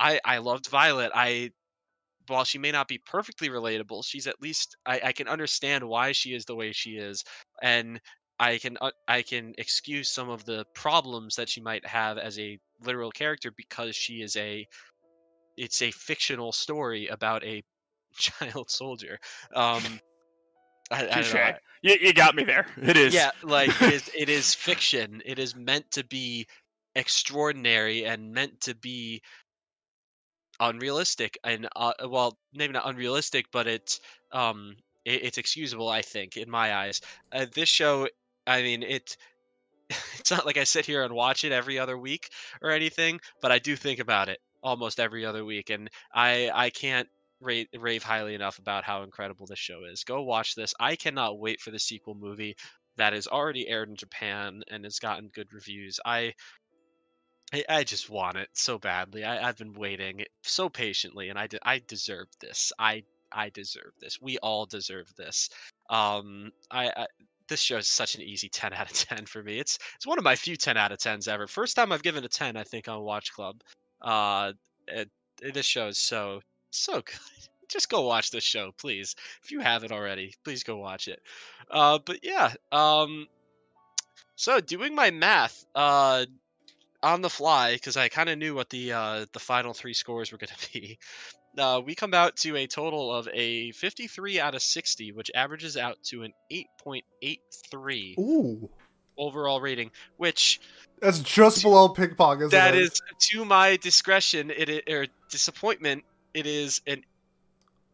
[SPEAKER 5] I I loved Violet. I while she may not be perfectly relatable, she's at least I, I can understand why she is the way she is, and I can uh, I can excuse some of the problems that she might have as a literal character because she is a it's a fictional story about a child soldier. Um, I, I don't know,
[SPEAKER 7] You, you got me there. It is.
[SPEAKER 5] yeah, like it is, it is fiction. It is meant to be extraordinary and meant to be unrealistic and uh, well maybe not unrealistic but it's um it, it's excusable i think in my eyes uh, this show i mean it it's not like i sit here and watch it every other week or anything but i do think about it almost every other week and i i can't rate, rave highly enough about how incredible this show is go watch this i cannot wait for the sequel movie that is already aired in japan and has gotten good reviews i I, just want it so badly. I, I've been waiting so patiently, and I, de- I deserve this. I I deserve this. We all deserve this. Um, I, I this show is such an easy ten out of ten for me. It's it's one of my few ten out of tens ever. First time I've given a ten, I think, on Watch Club. Uh, it, it- this show is so so good. Just go watch this show, please. If you haven't already, please go watch it. Uh, but yeah. Um, so doing my math. Uh on the fly because I kind of knew what the uh, the final three scores were going to be. Uh, we come out to a total of a 53 out of 60, which averages out to an 8.83
[SPEAKER 2] Ooh.
[SPEAKER 5] overall rating. Which
[SPEAKER 2] That's just below ping pong, isn't
[SPEAKER 5] that
[SPEAKER 2] it?
[SPEAKER 5] is, to my discretion, it i- or disappointment, it is an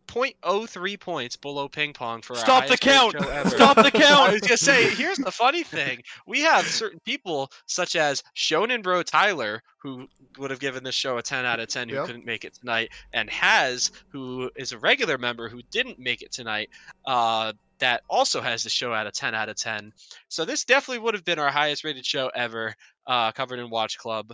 [SPEAKER 5] 0.03 points below ping pong for our
[SPEAKER 7] Stop the count. Stop the count I
[SPEAKER 5] was gonna say, here's the funny thing: we have certain people, such as Shonen Bro Tyler, who would have given this show a 10 out of 10, who
[SPEAKER 2] Yep.
[SPEAKER 5] couldn't make it tonight, and Has, who is a regular member who didn't make it tonight, uh, that also has the show at a 10 out of 10. So this definitely would have been our highest rated show ever, uh, covered in Watch Club.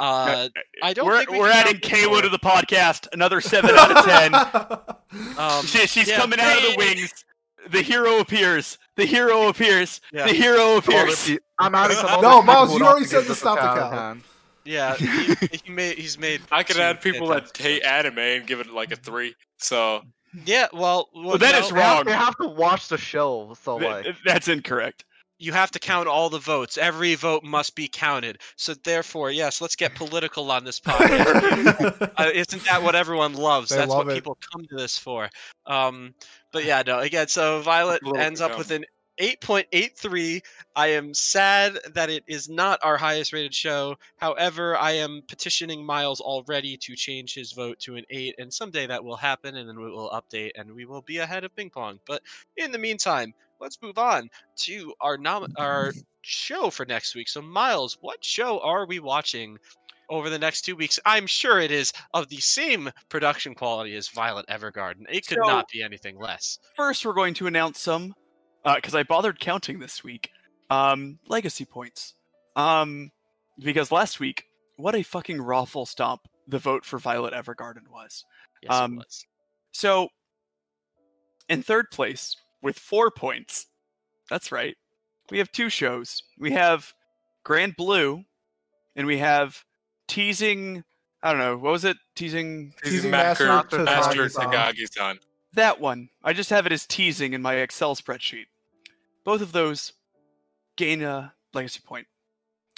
[SPEAKER 5] Uh, I don't
[SPEAKER 7] we're
[SPEAKER 5] think we
[SPEAKER 7] we're adding
[SPEAKER 5] count
[SPEAKER 7] Kayla to the podcast. Another seven out of ten.
[SPEAKER 5] Um,
[SPEAKER 7] She, she's
[SPEAKER 5] yeah,
[SPEAKER 7] coming out of the wings. The hero appears. The hero appears.
[SPEAKER 5] Yeah.
[SPEAKER 7] The hero
[SPEAKER 3] All the
[SPEAKER 7] appears.
[SPEAKER 3] pe- I'm adding some
[SPEAKER 2] No,
[SPEAKER 3] other
[SPEAKER 2] Miles, you already said
[SPEAKER 3] it's
[SPEAKER 2] to stop the
[SPEAKER 3] count
[SPEAKER 2] count.
[SPEAKER 5] Yeah, he, he made, he's made.
[SPEAKER 4] I could add people that hate
[SPEAKER 5] shows.
[SPEAKER 4] anime and give it like a three. So
[SPEAKER 5] Yeah, well, well,
[SPEAKER 7] that
[SPEAKER 5] no,
[SPEAKER 7] is
[SPEAKER 3] They have,
[SPEAKER 7] wrong.
[SPEAKER 3] they have to watch the show, so
[SPEAKER 7] Th-
[SPEAKER 3] like
[SPEAKER 7] That's incorrect.
[SPEAKER 5] You have to count all the votes. Every vote must be counted. So therefore, yes, let's get political on this podcast. uh, isn't that what everyone loves?
[SPEAKER 2] They
[SPEAKER 5] That's
[SPEAKER 2] love
[SPEAKER 5] what
[SPEAKER 2] it.
[SPEAKER 5] people come to this for. Um, but yeah, no. Again, so Violet ends up with an 8.83. I am sad that it is not our highest rated show. However, I am petitioning Miles already to change his vote to an 8, and someday that will happen, and then we will update, and we will be ahead of Ping Pong. But in the meantime, let's move on to our nom- our show for next week. So, Miles, what show are we watching over the next two weeks? I'm sure it is of the same production quality as Violet Evergarden. It could
[SPEAKER 7] So-
[SPEAKER 5] not be anything less.
[SPEAKER 7] First, we're going to announce some, because I bothered counting this week. Um, legacy points. Um, because last week, what a fucking raffle stomp the vote for Violet Evergarden was.
[SPEAKER 5] Yes,
[SPEAKER 7] Um,
[SPEAKER 5] it was.
[SPEAKER 7] So, in third place with four points, that's right, we have two shows. We have Grand Blue, and we have Teasing. I don't know what was it? Teasing
[SPEAKER 2] Teasing
[SPEAKER 4] Master,
[SPEAKER 2] Master
[SPEAKER 4] Master
[SPEAKER 2] Takagi-san.
[SPEAKER 4] Takagi-san.
[SPEAKER 7] that one. I just have it as teasing in my Excel spreadsheet. Both of those gain a legacy point.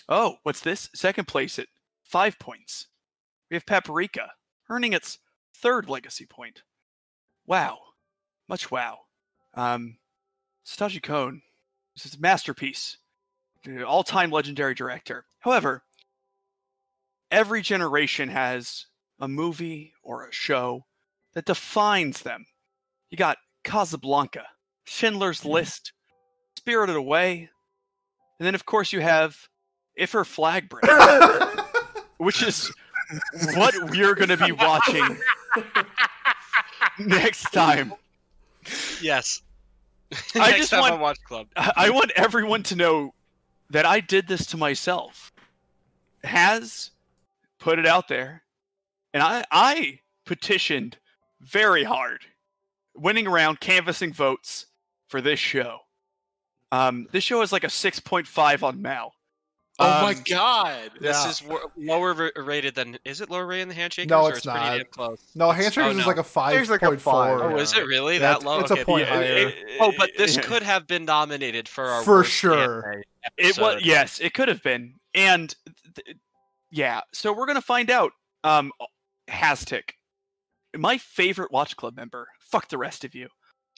[SPEAKER 7] Oh, what's this? Second place at five points. We have Paprika earning its third legacy point. Wow, much wow. Um, Satoshi Kon, this is a masterpiece, all-time legendary director. However, every generation has a movie or a show that defines them. You got Casablanca, Schindler's List, Spirited Away, and then of course you have If Her Flag Breaks, which is what we're going to be watching next time.
[SPEAKER 5] Yes.
[SPEAKER 7] I just want-
[SPEAKER 5] Watch Club.
[SPEAKER 7] I I want everyone to know that I did this to myself. Has put it out there, and I I petitioned very hard, winning around canvassing votes for this show. Um, this show is like a six point five on MAL.
[SPEAKER 4] Oh my
[SPEAKER 7] Um,
[SPEAKER 4] god!
[SPEAKER 5] This
[SPEAKER 2] Yeah.
[SPEAKER 5] is lower rated than. Is it lower rated than Handshakers?
[SPEAKER 2] No,
[SPEAKER 5] or
[SPEAKER 2] it's
[SPEAKER 5] it's pretty
[SPEAKER 2] not.
[SPEAKER 5] damn close.
[SPEAKER 2] no,
[SPEAKER 5] It's-
[SPEAKER 2] Handshakers
[SPEAKER 5] oh,
[SPEAKER 2] is like a five
[SPEAKER 3] It's like a
[SPEAKER 2] point four.
[SPEAKER 3] five.
[SPEAKER 5] Oh, is it really
[SPEAKER 2] Yeah,
[SPEAKER 5] that low?
[SPEAKER 2] it's a point
[SPEAKER 5] yeah,
[SPEAKER 2] higher.
[SPEAKER 5] it- oh, but this could have been nominated for our
[SPEAKER 2] For
[SPEAKER 5] worst
[SPEAKER 2] sure.
[SPEAKER 7] It was yes, it could have been, and th- yeah. So we're gonna find out. Um, Hastic, my favorite Watch Club member. Fuck the rest of you.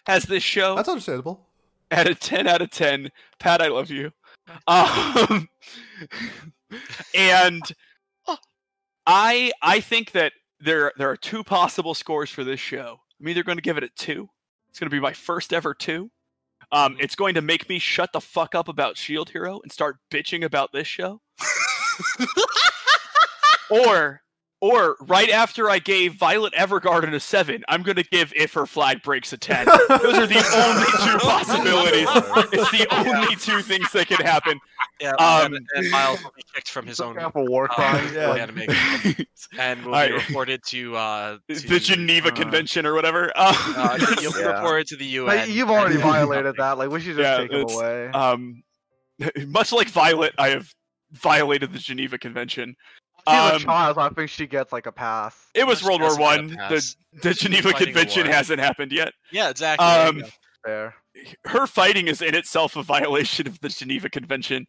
[SPEAKER 7] Has this show
[SPEAKER 2] That's understandable.
[SPEAKER 7] at a ten out of ten. Pat, I love you. Um, and I I think that there there are two possible scores for this show. I'm either going to give it a two. It's going to be my first ever two. Um, it's going to make me shut the fuck up about Shield Hero and start bitching about this show. or or right after I gave Violet Evergarden a seven, I'm going to give If Her Flag Breaks a ten. Those are the only two possibilities. It's the only two things that can happen.
[SPEAKER 5] Yeah,
[SPEAKER 7] Um,
[SPEAKER 5] and, and Miles will be kicked from his own
[SPEAKER 3] for war
[SPEAKER 5] uh,
[SPEAKER 3] crimes.
[SPEAKER 2] Yeah.
[SPEAKER 5] anime and will be
[SPEAKER 7] Alright.
[SPEAKER 5] reported to uh, to,
[SPEAKER 7] the Geneva
[SPEAKER 3] uh,
[SPEAKER 7] Convention or whatever. Uh,
[SPEAKER 5] Uh, you'll be
[SPEAKER 3] Yeah.
[SPEAKER 5] reported to the UN.
[SPEAKER 3] Like, you've already violated that. Like we should just
[SPEAKER 7] Yeah,
[SPEAKER 3] take him away.
[SPEAKER 7] um, much like Violet, I have violated the Geneva Convention.
[SPEAKER 3] She's a
[SPEAKER 7] um,
[SPEAKER 3] child. so I think she gets like a pass.
[SPEAKER 7] It was
[SPEAKER 5] She
[SPEAKER 7] World War
[SPEAKER 5] doesn't get a
[SPEAKER 7] One. The the Geneva Convention hasn't happened yet.
[SPEAKER 5] Yeah, exactly.
[SPEAKER 7] Um.
[SPEAKER 3] Fair.
[SPEAKER 7] Her fighting is in itself a violation of the Geneva Convention.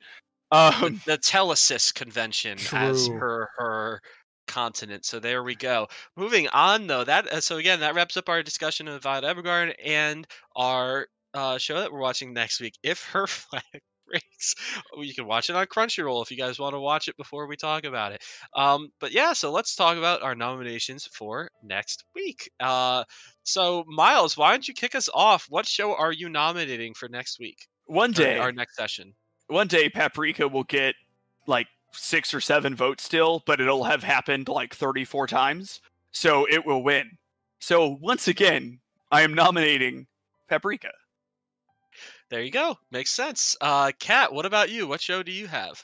[SPEAKER 7] Um,
[SPEAKER 5] the Telesis Convention as
[SPEAKER 2] True.
[SPEAKER 5] her her continent. So there we go. Moving on though, that uh, so again that wraps up our discussion of Violet Evergarden and our uh, show that we're watching next week. If her flag breaks, Oh, you can watch it on Crunchyroll if you guys want to watch it before we talk about it. Um, but yeah, so let's talk about our nominations for next week. Uh, so Miles, why don't you kick us off? What show are you nominating for next week?
[SPEAKER 7] one day,
[SPEAKER 5] our next session.
[SPEAKER 7] one day, Paprika will get like six or seven votes still, but it'll have happened like 34 times, so it will win. So once again, I am nominating Paprika.
[SPEAKER 5] There you go. Makes sense. Uh, Kat, what about you? What show do you have,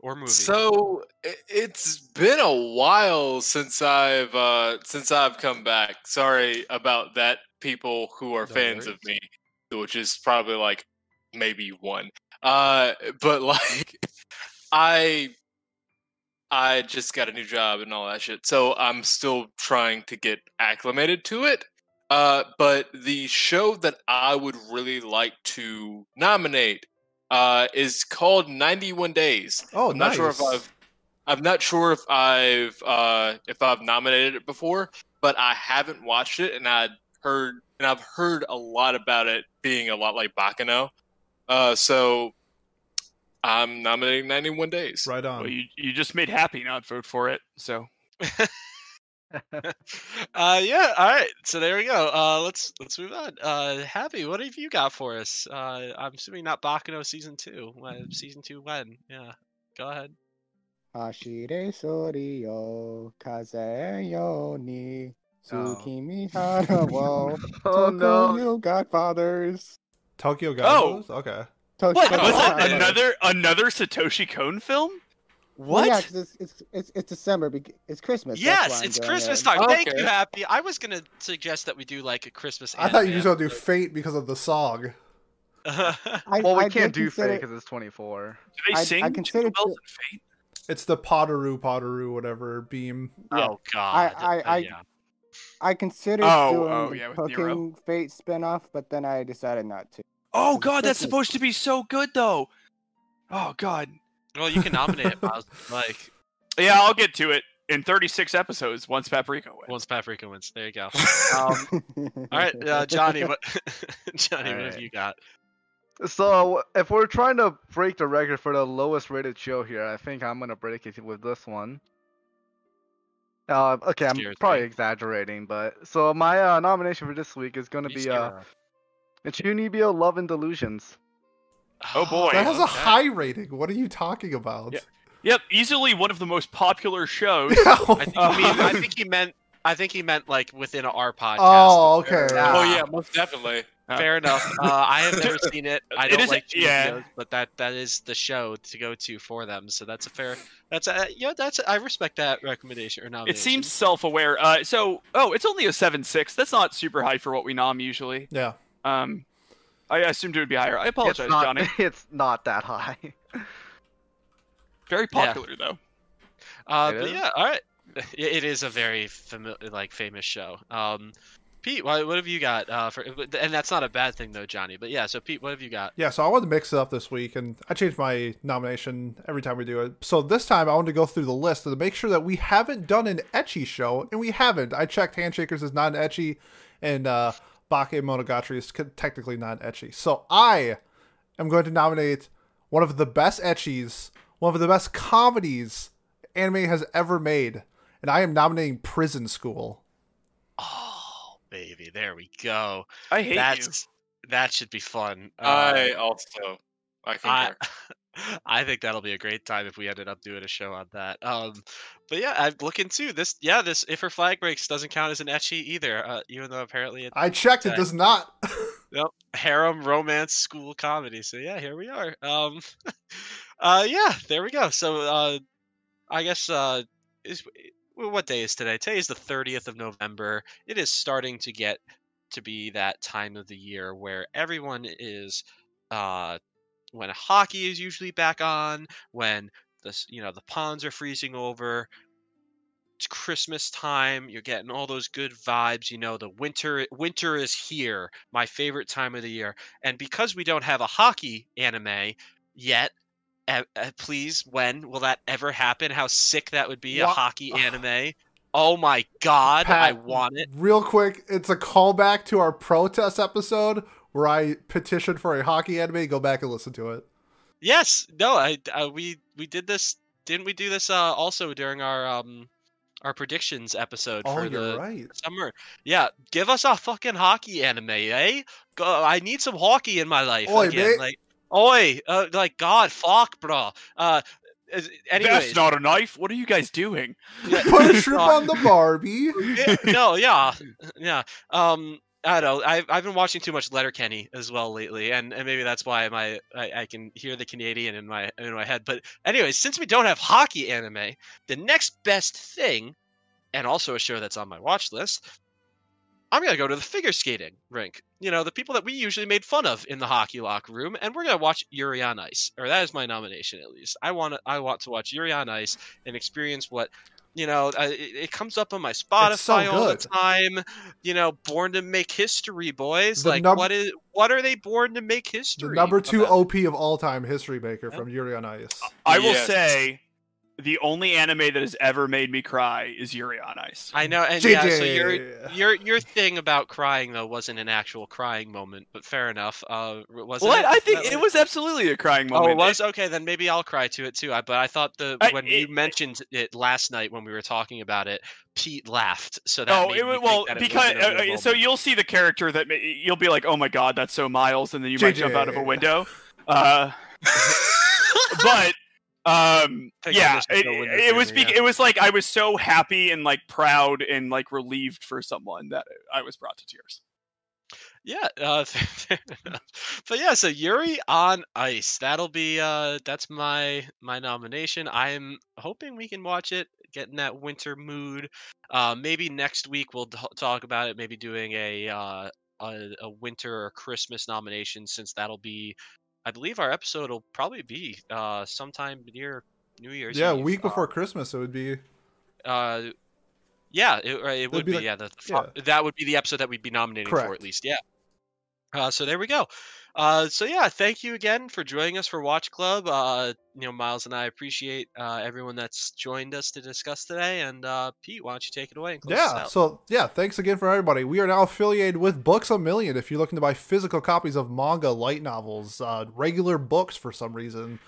[SPEAKER 5] or movie?
[SPEAKER 4] So it's been a while since I've uh since I've come back. Sorry about that, people who are
[SPEAKER 5] No
[SPEAKER 4] fans of me, which is probably like maybe one. Uh, but like I I just got a new job and all that shit, so I'm still trying to get acclimated to it. Uh, but the show that I would really like to nominate uh, is called 91 Days.
[SPEAKER 2] Oh,
[SPEAKER 4] I'm
[SPEAKER 2] nice.
[SPEAKER 4] not sure if I've I'm not sure if I've uh, if I've nominated it before, but I haven't watched it, and I heard and I've heard a lot about it being a lot like Baccano. Uh, so I'm nominating 91 Days.
[SPEAKER 2] Right on.
[SPEAKER 7] Well, you you just made Happy not vote for it, so
[SPEAKER 5] uh, yeah. All right. So there we go. Uh, let's let's move on. Uh, Happy, what have you got for us? Uh, I'm assuming not Baccano season two. When, season two when? Yeah. Go ahead.
[SPEAKER 6] Hashire sori yo kaze yo ni
[SPEAKER 3] Oh.
[SPEAKER 6] tsukimi hara wo
[SPEAKER 3] Oh no.
[SPEAKER 6] Tokoyo Godfathers.
[SPEAKER 2] Tokyo
[SPEAKER 7] Oh.
[SPEAKER 2] Okay.
[SPEAKER 6] To-
[SPEAKER 7] what
[SPEAKER 6] Tokyo
[SPEAKER 7] was that? Another another Satoshi Kon film?
[SPEAKER 6] Well,
[SPEAKER 7] What?
[SPEAKER 6] yeah, 'cause it's, it's it's it's December. It's Christmas.
[SPEAKER 5] Yes, it's Christmas
[SPEAKER 6] it.
[SPEAKER 5] time. Thank you, Happy. I was gonna suggest that we do like a Christmas.
[SPEAKER 2] I thought you
[SPEAKER 5] anime
[SPEAKER 2] were going to do. Fate because of the song.
[SPEAKER 5] I
[SPEAKER 6] I,
[SPEAKER 3] Well, we
[SPEAKER 6] I
[SPEAKER 3] can't do
[SPEAKER 6] consider-
[SPEAKER 3] Fate because it's 24.
[SPEAKER 7] Do they
[SPEAKER 6] I- I
[SPEAKER 7] sing Jingle
[SPEAKER 6] considered
[SPEAKER 7] Bells
[SPEAKER 6] to-
[SPEAKER 7] and Fate?
[SPEAKER 2] It's the Potteroo, Potteroo, whatever beam.
[SPEAKER 6] Yeah.
[SPEAKER 5] Oh God.
[SPEAKER 6] I-
[SPEAKER 5] Uh,
[SPEAKER 6] I-
[SPEAKER 5] yeah.
[SPEAKER 6] I considered
[SPEAKER 7] Oh,
[SPEAKER 6] doing
[SPEAKER 7] oh,
[SPEAKER 6] the
[SPEAKER 7] yeah, with Nero.
[SPEAKER 6] Fate spinoff, but then I decided not to.
[SPEAKER 7] Oh god, that's supposed to be so good though. Oh god.
[SPEAKER 5] Well, you can nominate it, Miles. Like
[SPEAKER 7] Yeah, I'll get to it in 36 episodes once Paprika wins.
[SPEAKER 5] once Paprika wins. There you go. Um, all right, uh, Johnny. What? Johnny, what have you got?
[SPEAKER 3] So if we're trying to break the record for the lowest rated show here, I think I'm gonna break it with this one. Uh, okay, I'm
[SPEAKER 5] Scares
[SPEAKER 3] probably
[SPEAKER 5] me.
[SPEAKER 3] exaggerating, but so my uh, nomination for this week is gonna
[SPEAKER 5] You
[SPEAKER 3] be
[SPEAKER 5] scare
[SPEAKER 3] uh,
[SPEAKER 5] her.
[SPEAKER 3] it's Chunibyo Love and Delusions.
[SPEAKER 7] Oh, boy.
[SPEAKER 2] That has a high rating. What are you talking about?
[SPEAKER 7] Yeah. Yep, easily one of the most popular shows.
[SPEAKER 5] I think,
[SPEAKER 7] Uh,
[SPEAKER 5] he mean, I think he meant. I think he meant like within our podcast.
[SPEAKER 2] oh, okay.
[SPEAKER 3] Yeah.
[SPEAKER 4] Oh yeah, most definitely.
[SPEAKER 5] Fair enough. Uh, I have never seen it. I don't
[SPEAKER 7] is-
[SPEAKER 5] like
[SPEAKER 7] yeah.
[SPEAKER 5] yeah. but that that is the show to go to for them. So that's a fair. That's a yeah. That's a, I respect that recommendation or nomination.
[SPEAKER 7] It seems self-aware. Uh, so, oh, it's only a seven-six. That's not super high for what we nom usually.
[SPEAKER 2] Yeah.
[SPEAKER 7] Um, I assumed it would be higher. I apologize,
[SPEAKER 3] it's not,
[SPEAKER 7] Johnny.
[SPEAKER 3] It's not that high.
[SPEAKER 7] Very
[SPEAKER 5] Yeah.
[SPEAKER 7] popular though.
[SPEAKER 5] Uh, but
[SPEAKER 3] is?
[SPEAKER 5] yeah, all right. It is a very familiar, like famous show. Um, Pete, what, what have you got? Uh, for and that's not a bad thing though, Johnny. But yeah, so Pete, what have you got?
[SPEAKER 2] Yeah, so I wanted to mix it up this week, and I changed my nomination every time we do it. So this time I wanted to go through the list to make sure that we haven't done an ecchi show, and we haven't. I checked Handshakers is not an ecchi, and uh, Bakemonogatari is technically not ecchi. So I am going to nominate one of the best ecchis, one of the best comedies anime has ever made, and I am nominating Prison School.
[SPEAKER 5] Oh, baby, there we go.
[SPEAKER 7] I hate you.
[SPEAKER 5] That should be fun.
[SPEAKER 4] I
[SPEAKER 5] Um,
[SPEAKER 4] also I
[SPEAKER 5] I,
[SPEAKER 4] concur.
[SPEAKER 5] I think that'll be a great time if we ended up doing a show on that. Um, but yeah, I'm looking too. This, yeah, this if her flag breaks doesn't count as an ecchi either. Uh, even though apparently it
[SPEAKER 2] I checked; it does not.
[SPEAKER 5] Yep, harem romance school comedy. So yeah, here we are. Um, uh, yeah, there we go. So uh, I guess uh, is what day is today? Today is the thirtieth of November. It is starting to get to be that time of the year where everyone is uh when hockey is usually back on when the you know the ponds are freezing over it's christmas time you're getting all those good vibes you know the winter winter is here my favorite time of the year and because we don't have a hockey anime yet uh, uh, please when will that ever happen? How sick that would be a hockey anime? Oh my god i want it.
[SPEAKER 2] Real quick, it's a callback to our protest episode where I petitioned for a hockey anime. Go back and listen to it.
[SPEAKER 5] Yes, no, I uh, we we did this. Didn't we do this uh, also during our um our predictions episode
[SPEAKER 2] Oh,
[SPEAKER 5] for
[SPEAKER 2] you're
[SPEAKER 5] the
[SPEAKER 2] right.
[SPEAKER 5] summer? Yeah, give us a fucking hockey anime, eh? Go, I need some hockey in my life
[SPEAKER 2] Oi,
[SPEAKER 5] again.
[SPEAKER 2] mate.
[SPEAKER 5] Like, oi, uh, like God, fuck, bro. Uh, is- anyways,
[SPEAKER 7] That's not a knife. What are you guys doing?
[SPEAKER 5] yeah,
[SPEAKER 2] Put a shrimp on the Barbie.
[SPEAKER 5] yeah, no, yeah, yeah. Um, I don't know. I've I've been watching too much Letterkenny as well lately, and, and maybe that's why my I, I can hear the Canadian in my in my head. But anyway, since we don't have hockey anime, the next best thing, and also a show that's on my watch list, I'm gonna go to the figure skating rink. You know, the people that we usually made fun of in the hockey locker room, and we're gonna watch Yuri on Ice, or that is my nomination at least. I want I want to watch Yuri on Ice and experience what You know, I, it, it comes up on my Spotify
[SPEAKER 2] so
[SPEAKER 5] all the time. You know, born to make history, boys.
[SPEAKER 2] The
[SPEAKER 5] like,
[SPEAKER 2] num-
[SPEAKER 5] what is what are they born to make history?
[SPEAKER 2] The
[SPEAKER 5] history?
[SPEAKER 2] number two
[SPEAKER 5] about?
[SPEAKER 2] OP of all time, History Maker from Yuri on Ice.
[SPEAKER 7] I will
[SPEAKER 4] Yes.
[SPEAKER 7] say, the only anime that has ever made me cry is Yuri on Ice.
[SPEAKER 5] I know, and yeah. So your your your thing about crying though wasn't an actual crying moment, but fair enough. Uh, wasn't
[SPEAKER 7] Well,
[SPEAKER 5] it?
[SPEAKER 7] I, I think
[SPEAKER 5] That
[SPEAKER 7] it was absolutely a crying moment.
[SPEAKER 5] Oh, it was okay. Then maybe I'll cry to it too. I, but I thought the
[SPEAKER 7] I-
[SPEAKER 5] when
[SPEAKER 7] it-
[SPEAKER 5] you mentioned it last night when we were talking about it, Pete laughed. So that
[SPEAKER 7] Oh, it,
[SPEAKER 5] me
[SPEAKER 7] well,
[SPEAKER 5] that it
[SPEAKER 7] because
[SPEAKER 5] wasn't a real
[SPEAKER 7] uh, so you'll see the character that ma- you'll be like, "Oh my god, that's so Miles," and then you might jump out of a window. Uh, but um, yeah, it, it was bec-
[SPEAKER 5] yeah.
[SPEAKER 7] it was like I was so happy and like proud and like relieved for someone that I was brought to tears.
[SPEAKER 5] Yeah, uh. But yeah, so Yuri on Ice. That'll be uh that's my my nomination. I'm hoping we can watch it, get in that winter mood. Uh maybe next week we'll t- talk about it, maybe doing a uh a, a winter or Christmas nomination since that'll be I believe our episode will probably be uh sometime near New Year's
[SPEAKER 2] Yeah, a
[SPEAKER 5] Eve.
[SPEAKER 2] week
[SPEAKER 5] Uh,
[SPEAKER 2] before Christmas, it would be.
[SPEAKER 5] uh yeah, it, uh, it would
[SPEAKER 2] be
[SPEAKER 5] be,
[SPEAKER 2] like-
[SPEAKER 5] yeah, the, fo- that would be the episode that we'd be nominating for at least. Yeah. Uh, so there we go. Uh, so yeah, thank you again for joining us for Watch Club. Uh, you know, Miles and I appreciate uh, everyone that's joined us to discuss today. And uh, Pete, why don't you take it away and close us
[SPEAKER 2] Yeah, so yeah, thanks again for everybody. We are now affiliated with Books a Million. If you're looking to buy physical copies of manga, light novels, uh, regular books for some reason,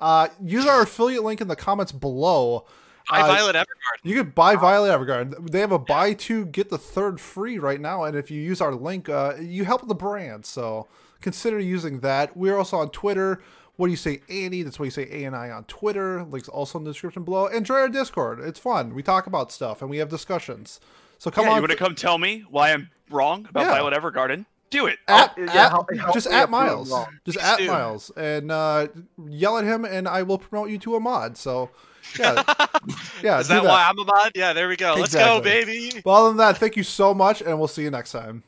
[SPEAKER 2] uh, use our affiliate link in the comments below. Uh,
[SPEAKER 5] Violet Evergarden.
[SPEAKER 2] You could buy Violet Evergarden. They have a buy two get the third free right now, and if you use our link, uh, you help the brand. So consider using that. We're also on Twitter. What do you say, Annie? That's what you say, A and I on Twitter. Links also in the description below. And join our Discord. It's fun. We talk about stuff and we have discussions. So come
[SPEAKER 7] yeah,
[SPEAKER 2] on,
[SPEAKER 7] you want to come tell me why I'm wrong about
[SPEAKER 2] Yeah.
[SPEAKER 7] Violet Evergarden? Do it.
[SPEAKER 2] at,
[SPEAKER 3] Oh, yeah,
[SPEAKER 2] at-
[SPEAKER 3] help- help
[SPEAKER 2] just at Miles, just
[SPEAKER 5] Please
[SPEAKER 2] at
[SPEAKER 5] do.
[SPEAKER 2] Miles, and uh, yell at him, and I will promote you to a mod. So yeah, yeah.
[SPEAKER 5] Is
[SPEAKER 2] do
[SPEAKER 5] that, why I'm a mod? Yeah, there we go. Let's go, baby.
[SPEAKER 2] Well, other than that, thank you so much, and we'll see you next time.